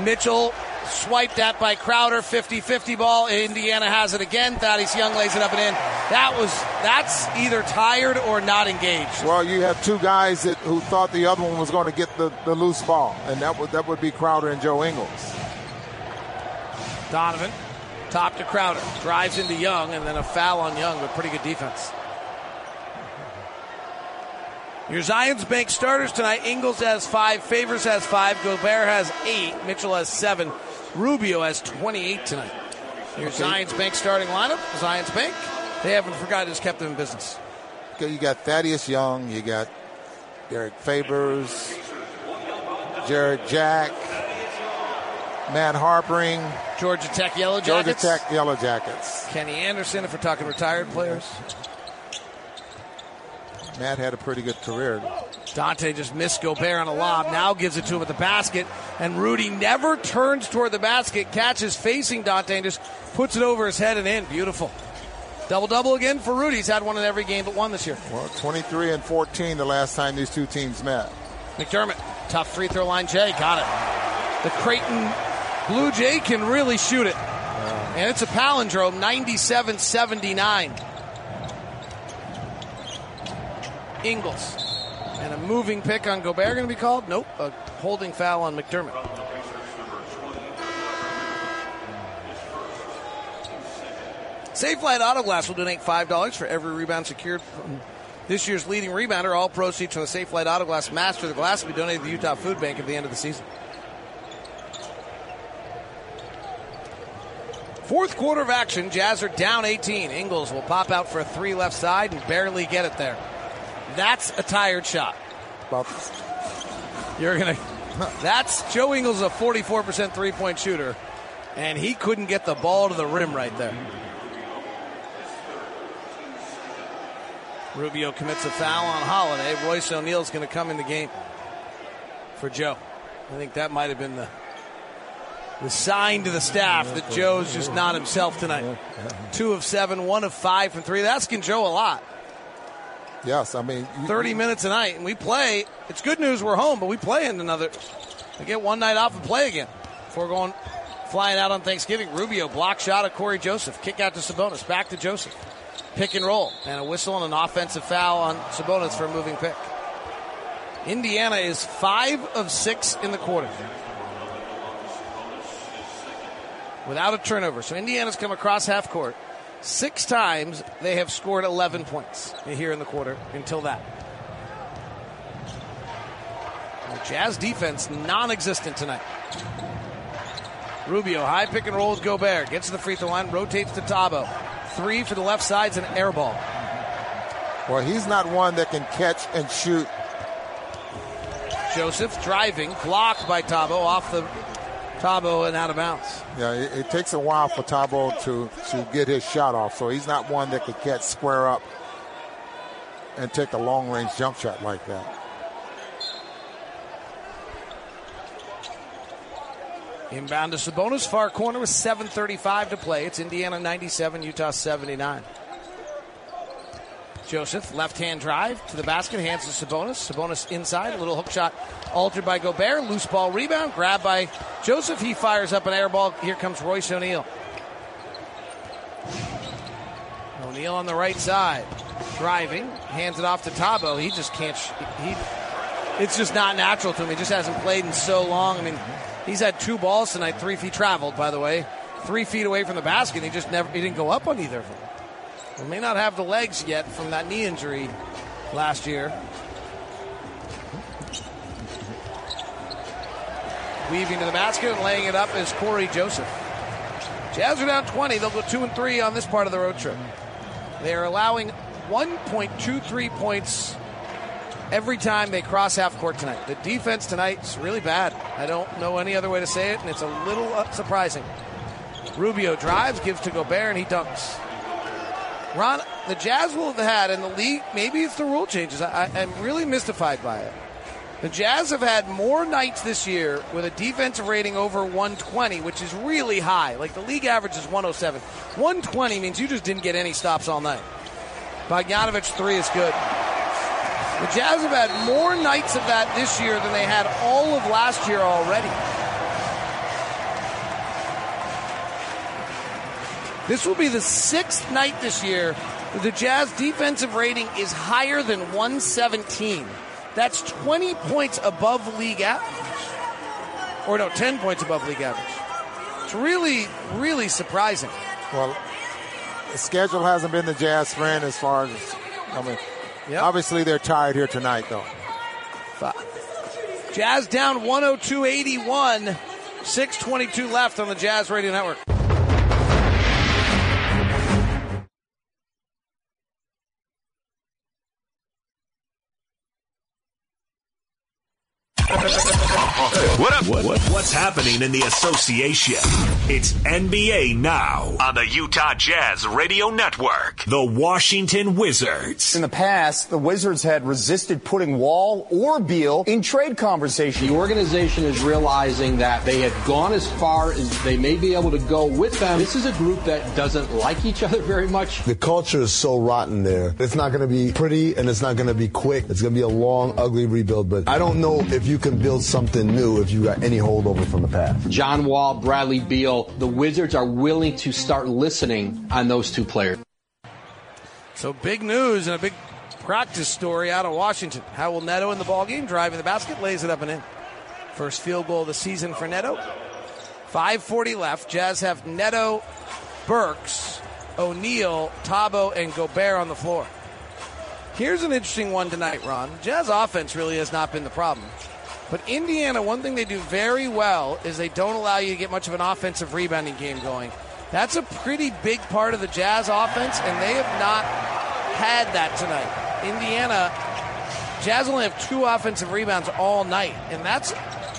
Mitchell. Swiped at by Crowder. 50 50 ball. Indiana has it again. Thaddeus Young lays it up and in. That was, that's either tired or not engaged. Well, you have two guys that, who thought the other one was going to get the, the loose ball, and that would, that would be Crowder and Joe Ingles. Donovan, top to Crowder. Drives into Young, and then a foul on Young, but pretty good defense. Your Zions Bank starters tonight. Ingles has five, Favors has five, Gobert has eight, Mitchell has seven, Rubio has 28 tonight. Your Okay. Zions Bank starting lineup, Zions Bank. They haven't forgotten who's kept them in business. Okay, you got Thaddeus Young, you got Derrick Favors, Jarrett Jack, Matt Harpring, Georgia Tech Yellow Jackets. Georgia Tech Yellow Jackets. Kenny Anderson, if we're talking retired players. Matt had a pretty good career. Dante just missed Gobert on a lob. Now gives it to him at the basket. And Rudy never turns toward the basket, catches facing Dante, and just puts it over his head and in. Beautiful. Double double again for Rudy. He's had one in every game but one this year. Well, 23 and 14 the last time these two teams met. McDermott, tough free throw line. Jay got it. The Creighton Blue Jay can really shoot it. And it's a palindrome 97 79. Ingles. And a moving pick on Gobert going to be called? Nope. A holding foul on McDermott. Safelite Auto Glass will donate $5 for every rebound secured from this year's leading rebounder. All proceeds from the Safelite Auto Glass Master of the Glass will be donated to the Utah Food Bank at the end of the season. Fourth quarter of action, Jazz are down 18. Ingles will pop out for a three left side and barely get it there. That's a tired shot. Well, You're gonna. That's Joe Ingles, a 44% three point shooter, and he couldn't get the ball to the rim right there. Rubio commits a foul on Holiday. Royce O'Neale's going to come in the game for Joe. I think that might have been the the sign to the staff that Joe's just not himself tonight. Two of seven, one of five from three. That's asking Joe a lot. Yes, I mean, you, 30 minutes a night, and we play. It's good news we're home, but we play in another. We get one night off and play again before going flying out on Thanksgiving. Rubio block shot of Cory Joseph, kick out to Sabonis, back to Joseph, pick and roll, and a whistle and an offensive foul on Sabonis for a moving pick. Indiana is five of six in the quarter. Without a turnover. So Indiana's come across half court. Six times they have scored 11 points here in the quarter until that. The Jazz defense non existent tonight. Rubio, high pick and roll with Gobert. Gets to the free throw line, rotates to Thabo. Three for the left side's an air ball. well, he's not one that can catch and shoot. Joseph driving, blocked by Thabo off the Thabo and out of bounds. Yeah, it, it takes a while for Thabo to, to get his shot off, so he's not one that could catch square up and take a long range jump shot like that. Inbound to Sabonis, far corner with 7.35 to play. It's Indiana 97, Utah 79. Joseph, left hand drive to the basket, hands to Sabonis. Sabonis inside, a little hook shot altered by Gobert. Loose ball rebound, grabbed by Joseph. He fires up an air ball. Here comes Royce O'Neale. O'Neale on the right side, driving, hands it off to Thabo. He just can't. Sh- he, it's just not natural to him. He just hasn't played in so long. I mean, he's had two balls tonight, three feet traveled, by the way. three feet away from the basket. He just never he didn't go up on either of them. He may not have the legs yet from that knee injury last year. Weaving to the basket and laying it up is Cory Joseph. Jazz are down 20. They'll go 2 and 3 on this part of the road trip. They are allowing 1.23 points every time they cross half court tonight. The defense tonight is really bad. I don't know any other way to say it, and it's a little surprising. Rubio drives, gives to Gobert, and he dunks. Ron, the Jazz will have had in the league, maybe it's the rule changes. I, I'm really mystified by it. The Jazz have had more nights this year with a defensive rating over 120, which is really high. Like the league average is 107. 120 means you just didn't get any stops all night. Bogdanovic three is good. The Jazz have had more nights of that this year than they had all of last year already. This will be the sixth night this year the Jazz defensive rating is higher than 117. That's 20 points above league average. Or no, 10 points above league average. It's really, really surprising. Well, the schedule hasn't been the Jazz friend as far as, I mean, yep. obviously they're tired here tonight, though. Jazz down 102 81, 622 left on the Jazz Radio Network. What's happening in the association? It's NBA Now on the Utah Jazz Radio Network. The Washington Wizards. In the past, the Wizards had resisted putting Wall or Beal in trade conversation. The organization is realizing that they had gone as far as they may be able to go with them. This is a group that doesn't like each other very much. The culture is so rotten there. It's not going to be pretty and it's not going to be quick. It's going to be a long, ugly rebuild, but I don't know if you can build something new if you got any hold holdover from the past. John Wall, Bradley Beal, the Wizards are willing to start listening on those two players. So big news and a big practice story out of Washington. Raul Neto in the ball game driving the basket, lays it up and in. First field goal of the season for Neto. 5:40 left. Jazz have Neto, Burks, O'Neale, Thabo, and Gobert on the floor. Here's an interesting one tonight, Ron. Jazz offense really has not been the problem. But Indiana, one thing they do very well is they don't allow you to get much of an offensive rebounding game going. That's a pretty big part of the Jazz offense, and they have not had that tonight. Indiana, Jazz only have two offensive rebounds all night, and that's,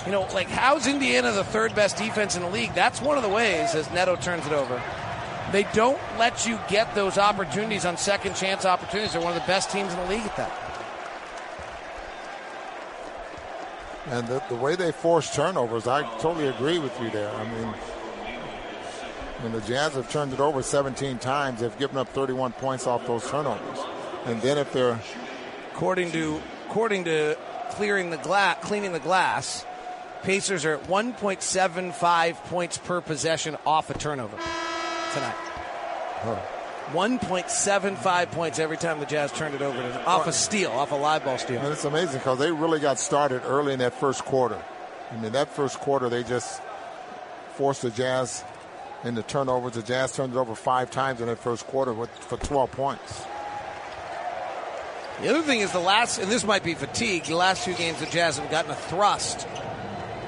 you know, like how's Indiana the third best defense in the league? That's one of the ways as Neto turns it over. They don't let you get those opportunities on second chance opportunities. They're one of the best teams in the league at that. And the, the way they force turnovers, I totally agree with you there. I mean, when the Jazz have turned it over 17 times, they've given up 31 points off those turnovers. And then if they're according to according to clearing the glass, cleaning the glass, Pacers are at 1.75 points per possession off a turnover tonight. Huh. 1.75 points every time the Jazz turned it over to, off a steal, off a live ball steal. And it's amazing because they really got started early in that first quarter. I mean, that first quarter, they just forced the Jazz into turnovers. The Jazz turned it over five times in that first quarter with, for 12 points. The other thing is the last, and this might be fatigue, the last two games the Jazz have gotten a thrust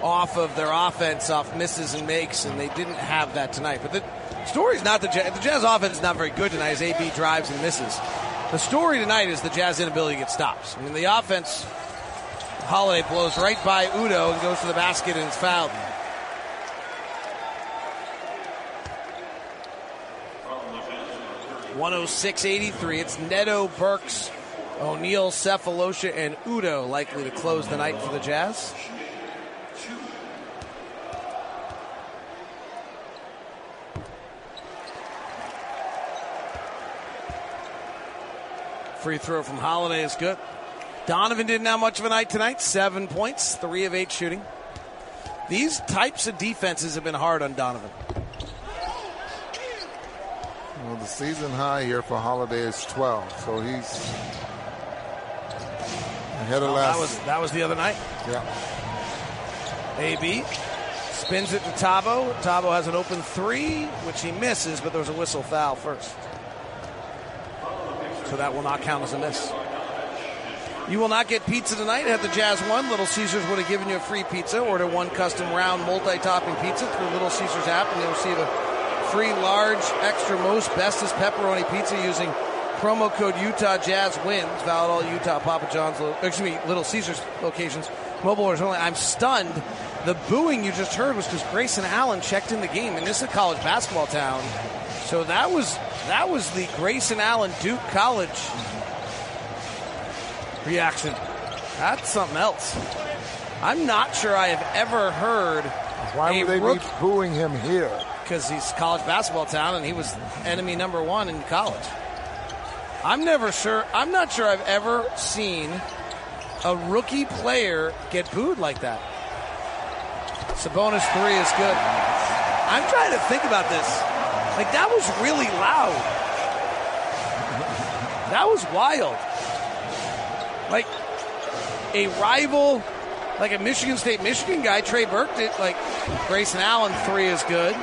off of their offense, off misses and makes, and they didn't have that tonight. But the, Story's not the Jazz. The Jazz offense is not very good tonight as AB drives and misses. The story tonight is the Jazz inability to get stops. I mean, the offense, Holiday blows right by Udoh and goes to the basket and is fouled. One hundred six eighty three. It's Neto, Burks, O'Neale, Sefolosha, and Udoh likely to close the night for the Jazz. Free throw from Holiday is good. Donovan didn't have much of a night tonight. Seven points, three of eight shooting. These types of defenses have been hard on Donovan. Well, the season high here for Holiday is 12, so he's ahead of oh, last. That was that was the other night. Yeah. AB Spins it to Thabo. Thabo has an open three, which he misses, but there was a whistle foul first. So that will not count as a miss. You will not get pizza tonight. Had the Jazz won, Little Caesars would have given you a free pizza. Order one custom round multi-topping pizza through Little Caesars app, and you'll receive a free large, extra, most bestest pepperoni pizza using promo code Utah Jazz Wins. Valid all Utah Papa John's, excuse me, Little Caesars locations. Mobile orders only. I'm stunned. The booing you just heard was because Grayson Allen checked in the game, and this is a college basketball town. So that was that was the Grayson Allen Duke College reaction. That's something else. I'm not sure I have ever heard. Why would they rook- be booing him here? Because he's college basketball town and he was enemy number one in college. I'm never sure. I'm not sure I've ever seen a rookie player get booed like that. Sabonis three is good. I'm trying to think about this. Like that was really loud. That was wild. Like a rival, like a Michigan State Michigan guy, Trey Burke did like Grayson Allen three is good.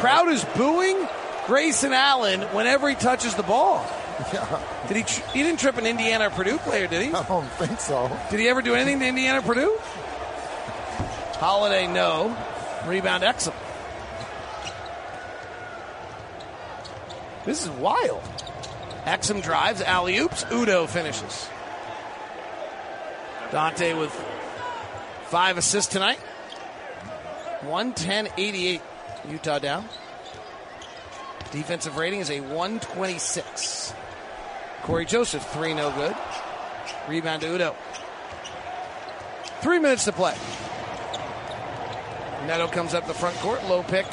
Crowd is booing Grayson Allen whenever he touches the ball. Yeah. Did he? Tr- he didn't trip an Indiana or Purdue player, did he? I don't think so. Did he ever do anything to Indiana or Purdue? Holiday, no. Rebound, Exum. This is wild. Exum drives, alley oops, Udoh finishes. Dante with five assists tonight. 110 88. Utah down. Defensive rating is a 126. Cory Joseph, three no good. Rebound to Udoh. Three minutes to play. Neto comes up the front court, low pick.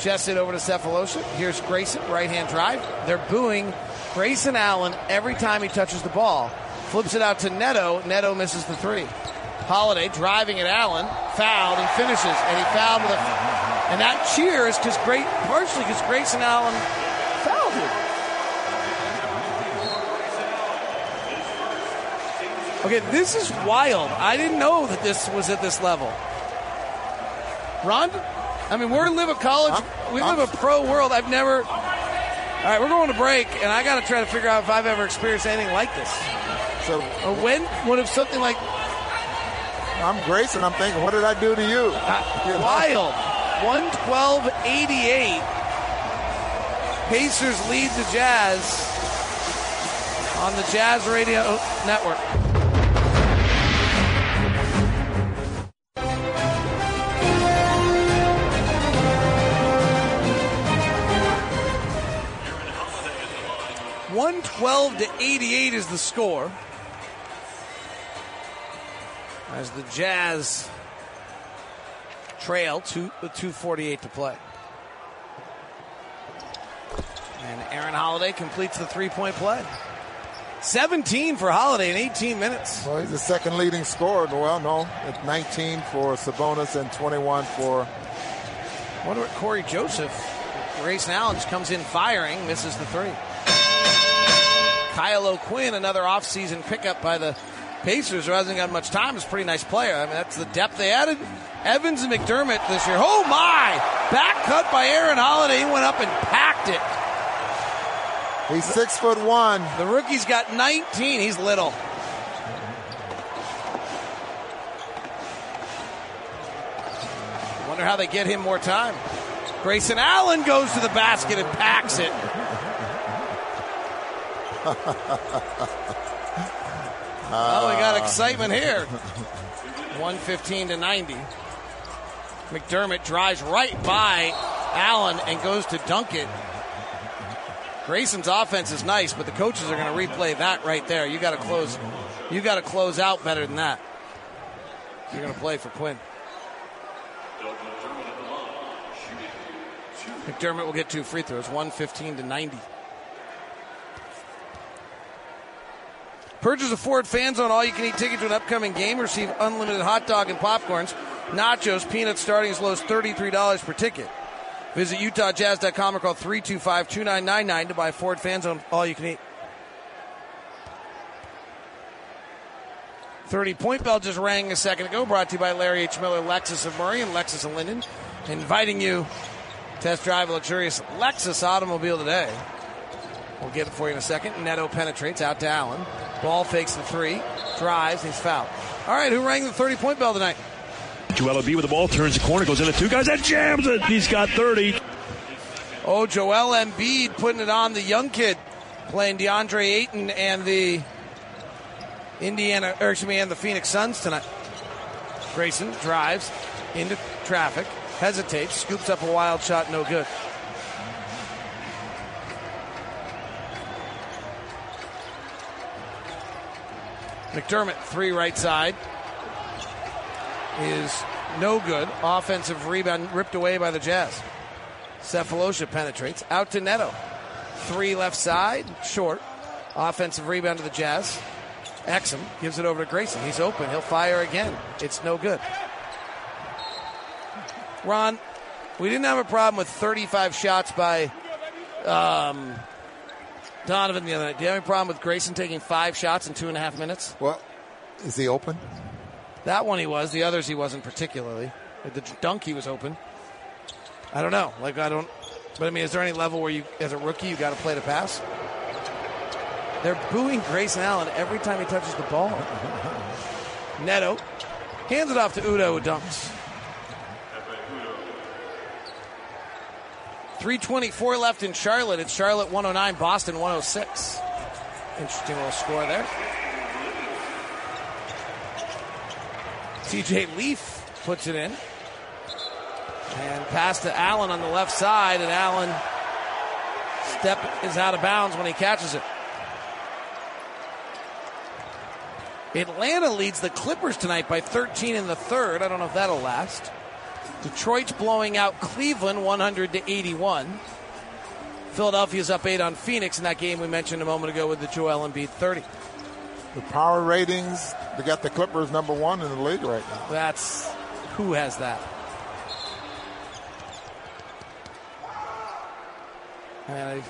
Chests it over to Sefolosha. Here's Grayson, right hand drive. They're booing Grayson Allen every time he touches the ball. Flips it out to Neto. Neto misses the three. Holiday driving at Allen, fouled and finishes, and he fouled with a. And that cheer is because great, partially because Grayson Allen fouled him. Okay, this is wild. I didn't know that this was at this level. Ron, I mean, we're live a college, we live a pro world. I've never. All right, we're going to break, and I got to try to figure out if I've ever experienced anything like this. So, or when would have something like I'm Grayson. I'm thinking, what did I do to you? Uh, wild. 112 88. Pacers lead the Jazz on the Jazz Radio Network. One twelve to eighty-eight is the score. As the Jazz trail with 248 to play. And Aaron Holiday completes the three-point play. 17 for Holiday in 18 minutes. Well, he's the second leading scorer. Well, no, it's 19 for Sabonis and 21 for. Wonder what Cory Joseph, Grayson Allen just comes in firing, misses the three. Kyle O'Quinn, another offseason pickup by the Pacers, who hasn't got much time, is a pretty nice player. I mean, that's the depth they added. Evans and McDermott this year. Oh my! Back cut by Aaron Holiday. He went up and packed it. He's six foot one. The rookie's got 19. He's little. Wonder how they get him more time. Grayson Allen goes to the basket and packs it. Oh, we got excitement here. 115 to 90. McDermott drives right by Allen and goes to dunk it. Grayson's offense is nice, but the coaches are going to replay that right there. You got to close. You got to close out better than that. You're going to play for Quin. McDermott will get two free throws, 115 to 90. Purchase a Ford Fan Zone all you can eat ticket to an upcoming game. Receive unlimited hot dog and popcorns, nachos, peanuts starting as low as $33 per ticket. Visit UtahJazz.com or call 325 2999 to buy Ford Fan Zone all you can eat. 30 point bell just rang a second ago, brought to you by Larry H. Miller, Lexus of Murray, and Lexus of Lindon. Inviting you to test drive a luxurious Lexus automobile today. We'll get it for you in a second. Neto penetrates out to Allen. Ball fakes the three, drives, he's fouled. All right, who rang the 30 point bell tonight? Joel Embiid with the ball turns the corner, goes into two guys, and jams it. He's got 30. Oh, Joel Embiid putting it on the young kid, playing DeAndre Ayton and the Indiana, or excuse me, and the Phoenix Suns tonight. Grayson drives into traffic, hesitates, scoops up a wild shot, no good. McDermott, three right side, is no good. Offensive rebound ripped away by the Jazz. Sefolosha penetrates out to Neto. Three left side, short. Offensive rebound to the Jazz. Exum gives it over to Grayson. He's open. He'll fire again. It's no good. Ron, we didn't have a problem with 35 shots by um, Donovan the other night. Do you have any problem with Grayson taking five shots in two and a half minutes? Well, is he open? That one he was. The others he wasn't particularly. The dunk he was open. I don't know. Like I don't. But I mean, is there any level where you, as a rookie, you got to play the pass? They're booing Grayson Allen every time he touches the ball. Neto hands it off to Udoh, who dunks. 324 left in Charlotte. It's Charlotte 109, Boston 106. Interesting little score there. TJ Leaf puts it in. And pass to Allen on the left side, and Allen step is out of bounds when he catches it. Atlanta leads the Clippers tonight by 13 in the third. I don't know if that'll last. Detroit's blowing out Cleveland 100 to 81. Philadelphia's up 8 on Phoenix in that game we mentioned a moment ago with the Joel Embiid 30. The power ratings, they got the Clippers number one in the league right now. That's who has that? And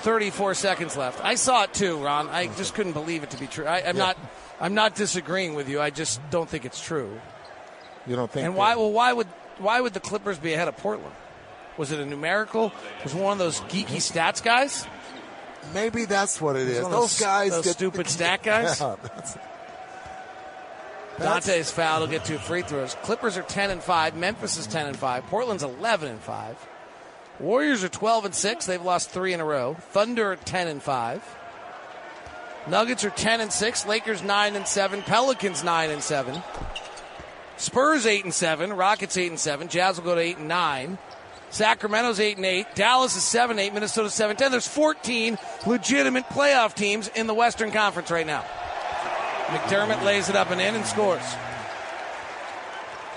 34 seconds left. I saw it too, Ron. I just couldn't believe it to be true. I, am Yeah. not. I'm not disagreeing with you. I just don't think it's true. You don't think? And why? Well, why would why would the Clippers be ahead of Portland? Was it a numerical? Was one of those geeky stats guys? Maybe that's what it is. Of Those guys, those get- stupid stat guys. Yeah, that's- Dante's foul. He'll get two free throws. Clippers are ten and five. Memphis is ten and five. Portland's eleven and five. Warriors are twelve and six. They've lost three in a row. Thunder are ten and five. Nuggets are ten and six. Lakers nine and seven. Pelicans nine and seven. Spurs eight and seven. Rockets eight and seven. Jazz will go to eight and nine. Sacramento's eight and eight. Dallas is seven eight. Minnesota seven ten. There's 14 legitimate playoff teams in the Western Conference right now. McDermott lays it up and in and scores.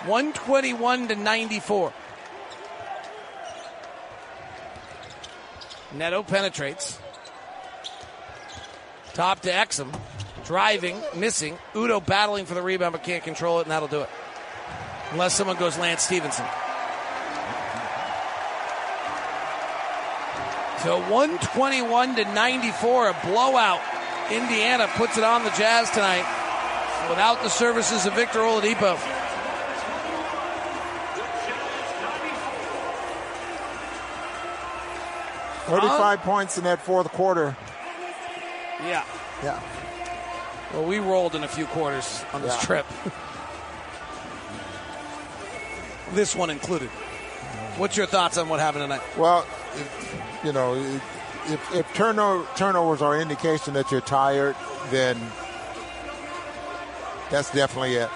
121 to 94. Neto penetrates. Top to Exum. Driving, missing. Udoh battling for the rebound but can't control it, and that'll do it. Unless someone goes Lance Stephenson. So 121 to 94, a blowout. Indiana puts it on the Jazz tonight without the services of Victor Oladipo. Thirty-five points in that fourth quarter. Yeah. Yeah. Well, we rolled in a few quarters on this Yeah. trip. this one included. What's your thoughts on what happened tonight? Well, if, you know, if, if turno- turnovers are indication that you're tired, then that's definitely it.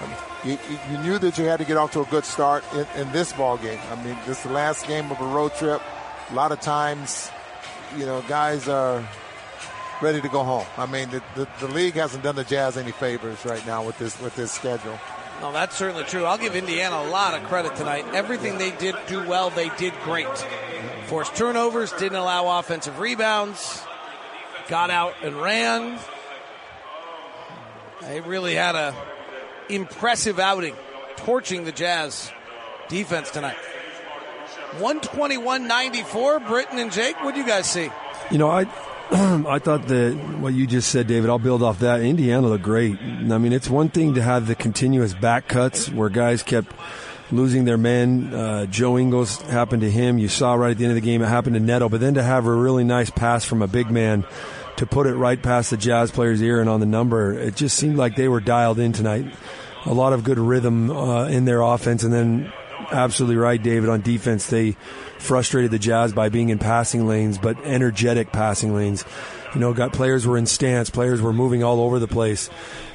I mean, you, you- you knew that you had to get off to a good start in, in this ball game. I mean, this is the last game of a road trip. A lot of times, you know, guys are ready to go home. I mean, the, the, the league hasn't done the Jazz any favors right now with this with this schedule. No, that's certainly true. I'll give Indiana a lot of credit tonight. Everything they did do well, they did great. Forced turnovers, didn't allow offensive rebounds, got out and ran. They really had a impressive outing, torching the Jazz defense tonight. 121-94, Britton and Jake, what do you guys see? You know, I I thought that what you just said, David. I'll build off that. Indiana looked great. I mean, it's one thing to have the continuous back cuts where guys kept losing their men. Uh, Joe Ingles happened to him. You saw right at the end of the game it happened to Neto. But then to have a really nice pass from a big man to put it right past the Jazz player's ear and on the number, it just seemed like they were dialed in tonight. A lot of good rhythm uh, in their offense, and then absolutely right, David. On defense, they frustrated the Jazz by being in passing lanes, but energetic passing lanes. You know, got players were in stance, players were moving all over the place.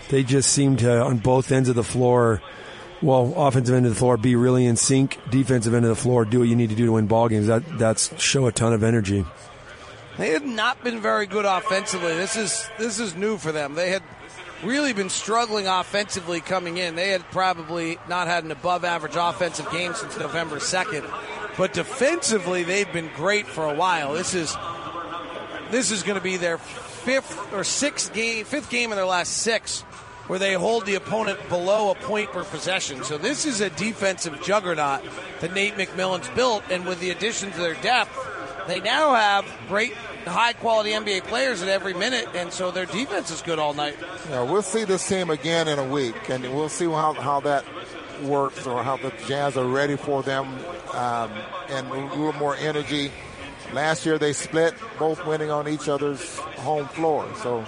They just seemed to, on both ends of the floor, well, offensive end of the floor, be really in sync. Defensive end of the floor, do what you need to do to win ball games. That that's show a ton of energy. They had not been very good offensively. This is this is new for them. They had really been struggling offensively coming in. They had probably not had an above average offensive game since November 2nd. But defensively, they've been great for a while. This is this is going to be their fifth or sixth game, fifth game in their last six where they hold the opponent below a point per possession. So this is a defensive juggernaut that Nate McMillan's built, and with the addition to their depth, they now have great high quality NBA players at every minute, and so their defense is good all night. Yeah, we'll see this team again in a week, and we'll see how, how that works or how the Jazz are ready for them um, and a little more energy. Last year they split, both winning on each other's home floor. So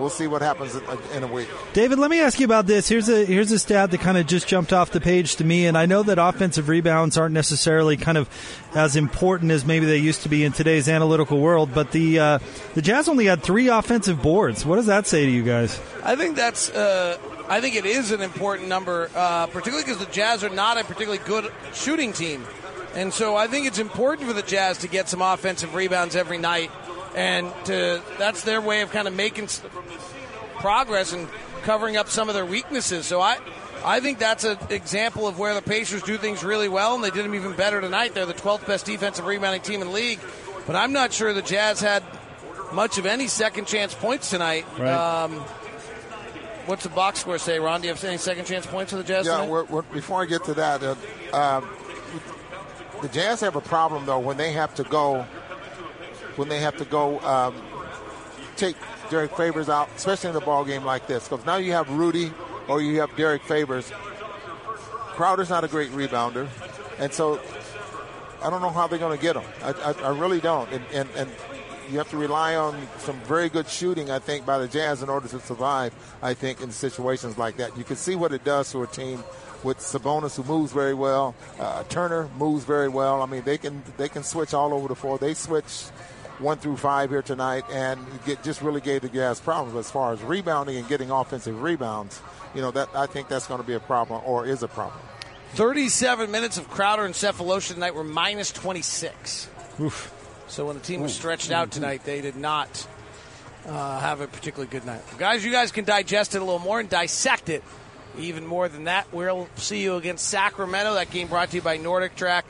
we'll see what happens in a week. David, let me ask you about this. Here's a here's a stat that kind of just jumped off the page to me, and I know that offensive rebounds aren't necessarily kind of as important as maybe they used to be in today's analytical world. But the uh, the Jazz only had three offensive boards. What does that say to you guys? I think that's. Uh, I think it is an important number, uh, particularly because the Jazz are not a particularly good shooting team. And so I think it's important for the Jazz to get some offensive rebounds every night and to, that's their way of kind of making progress and covering up some of their weaknesses. So I, I think that's an example of where the Pacers do things really well, and they did them even better tonight. They're the 12th best defensive rebounding team in the league, but I'm not sure the Jazz had much of any second chance points tonight. Right. Um, what's the box score say, Ron? Do you have any second chance points for the Jazz? Yeah, we're, we're, before I get to that, uh, uh, the Jazz have a problem though when they have to go when they have to go um, take Derrick Favors out, especially in a ball game like this. Because now you have Rudy or you have Derrick Favors. Crowder's not a great rebounder, and so I don't know how they're going to get him. I, I, I really don't. And, and, and you have to rely on some very good shooting, I think, by the Jazz in order to survive. I think in situations like that, you can see what it does to a team with Sabonis, who moves very well. Uh, Turner moves very well. I mean, they can they can switch all over the floor. They switch one through five here tonight, and get, just really gave the Jazz problems as far as rebounding and getting offensive rebounds. You know that I think that's going to be a problem or is a problem. 37 minutes of Crowder and Sefolosha tonight were minus 26. Oof. So when the team was stretched out tonight, they did not uh, have a particularly good night. Guys, you guys can digest it a little more and dissect it even more than that. We'll see you against Sacramento. That game brought to you by NordicTrack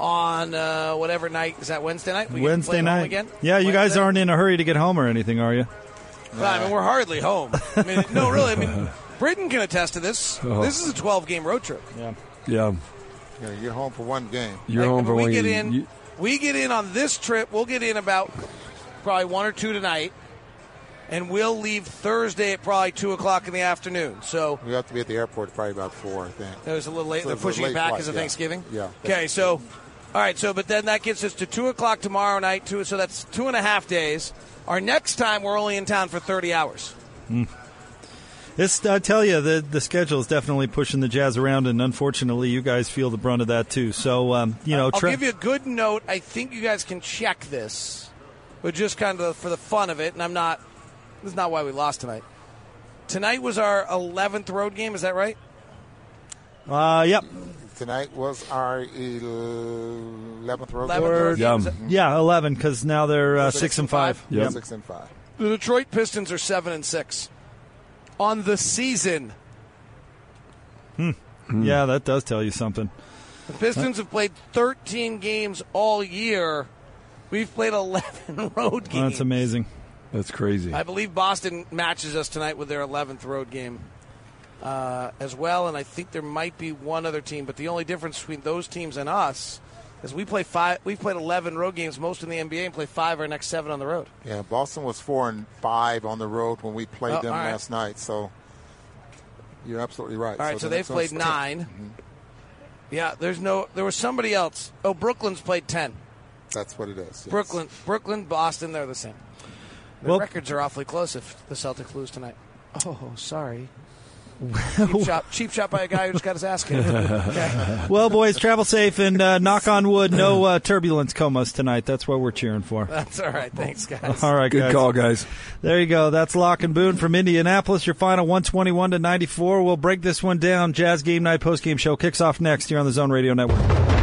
on uh, whatever night is that Wednesday night? We Wednesday night again. Yeah, you Wednesday? guys aren't in a hurry to get home or anything, are you? Well, I mean, we're hardly home. I mean, no, really. I mean, Britain can attest to this. Oh. This is a 12 game road trip. Yeah. Yeah. Yeah, you're home for one game. You're Like, home for we one get game. in. You- we get in on this trip. We'll get in about probably one or two tonight, and we'll leave Thursday at probably two o'clock in the afternoon. So We have to be at the airport probably about four, I think. it was a little late. So They're pushing it back flight, because of yeah. Thanksgiving. Yeah. Okay, so all right, so but then that gets us to two o'clock tomorrow night. Two, so that's two and a half days. Our next time we're only in town for thirty hours. This, I tell you, the the schedule is definitely pushing the Jazz around, and unfortunately, you guys feel the brunt of that too. So, um, you know, I'll Tre- give you a good note. I think you guys can check this, but just kind of for the fun of it. And I'm not. This is not why we lost tonight. Tonight was our 11th road game. Is that right? uh, yep, Tonight was our 11th road 11th game. road game. Yeah. Yeah, eleven because now they're uh, six and five. Yep. Yep. Six and five. The Detroit Pistons are seven and six on the season. Yeah, that does tell you something. The Pistons have played 13 games all year. We've played 11 road games. That's amazing. That's crazy. I believe Boston matches us tonight with their 11th road game uh, as well, and I think there might be one other team, but the only difference between those teams and us is we play five, we've played 11 road games, most in the NBA, and play five of our next seven on the road. Yeah, Boston was four and five on the road when we played Oh, them all right. last night. So you're absolutely right. All right, so, the they've next one's played 10. 9 Yeah, there's no. There was somebody else. Oh, Brooklyn's played ten. That's what it is. yes. Brooklyn, Brooklyn, Boston, they're the same. The Well- records are awfully close if the Celtics lose tonight. Oh, sorry. Cheap shot, cheap shot by a guy who just got his ass kicked. Okay. Well, boys, travel safe and uh, knock on wood, no uh, turbulence comas tonight. That's what we're cheering for. That's all right. Thanks, guys. All right, Good guys. call, guys. There you go. That's Locke and Boone from Indianapolis. Your final 121 to 94. We'll break this one down. Jazz Game Night post game show kicks off next here on the Zone Radio Network.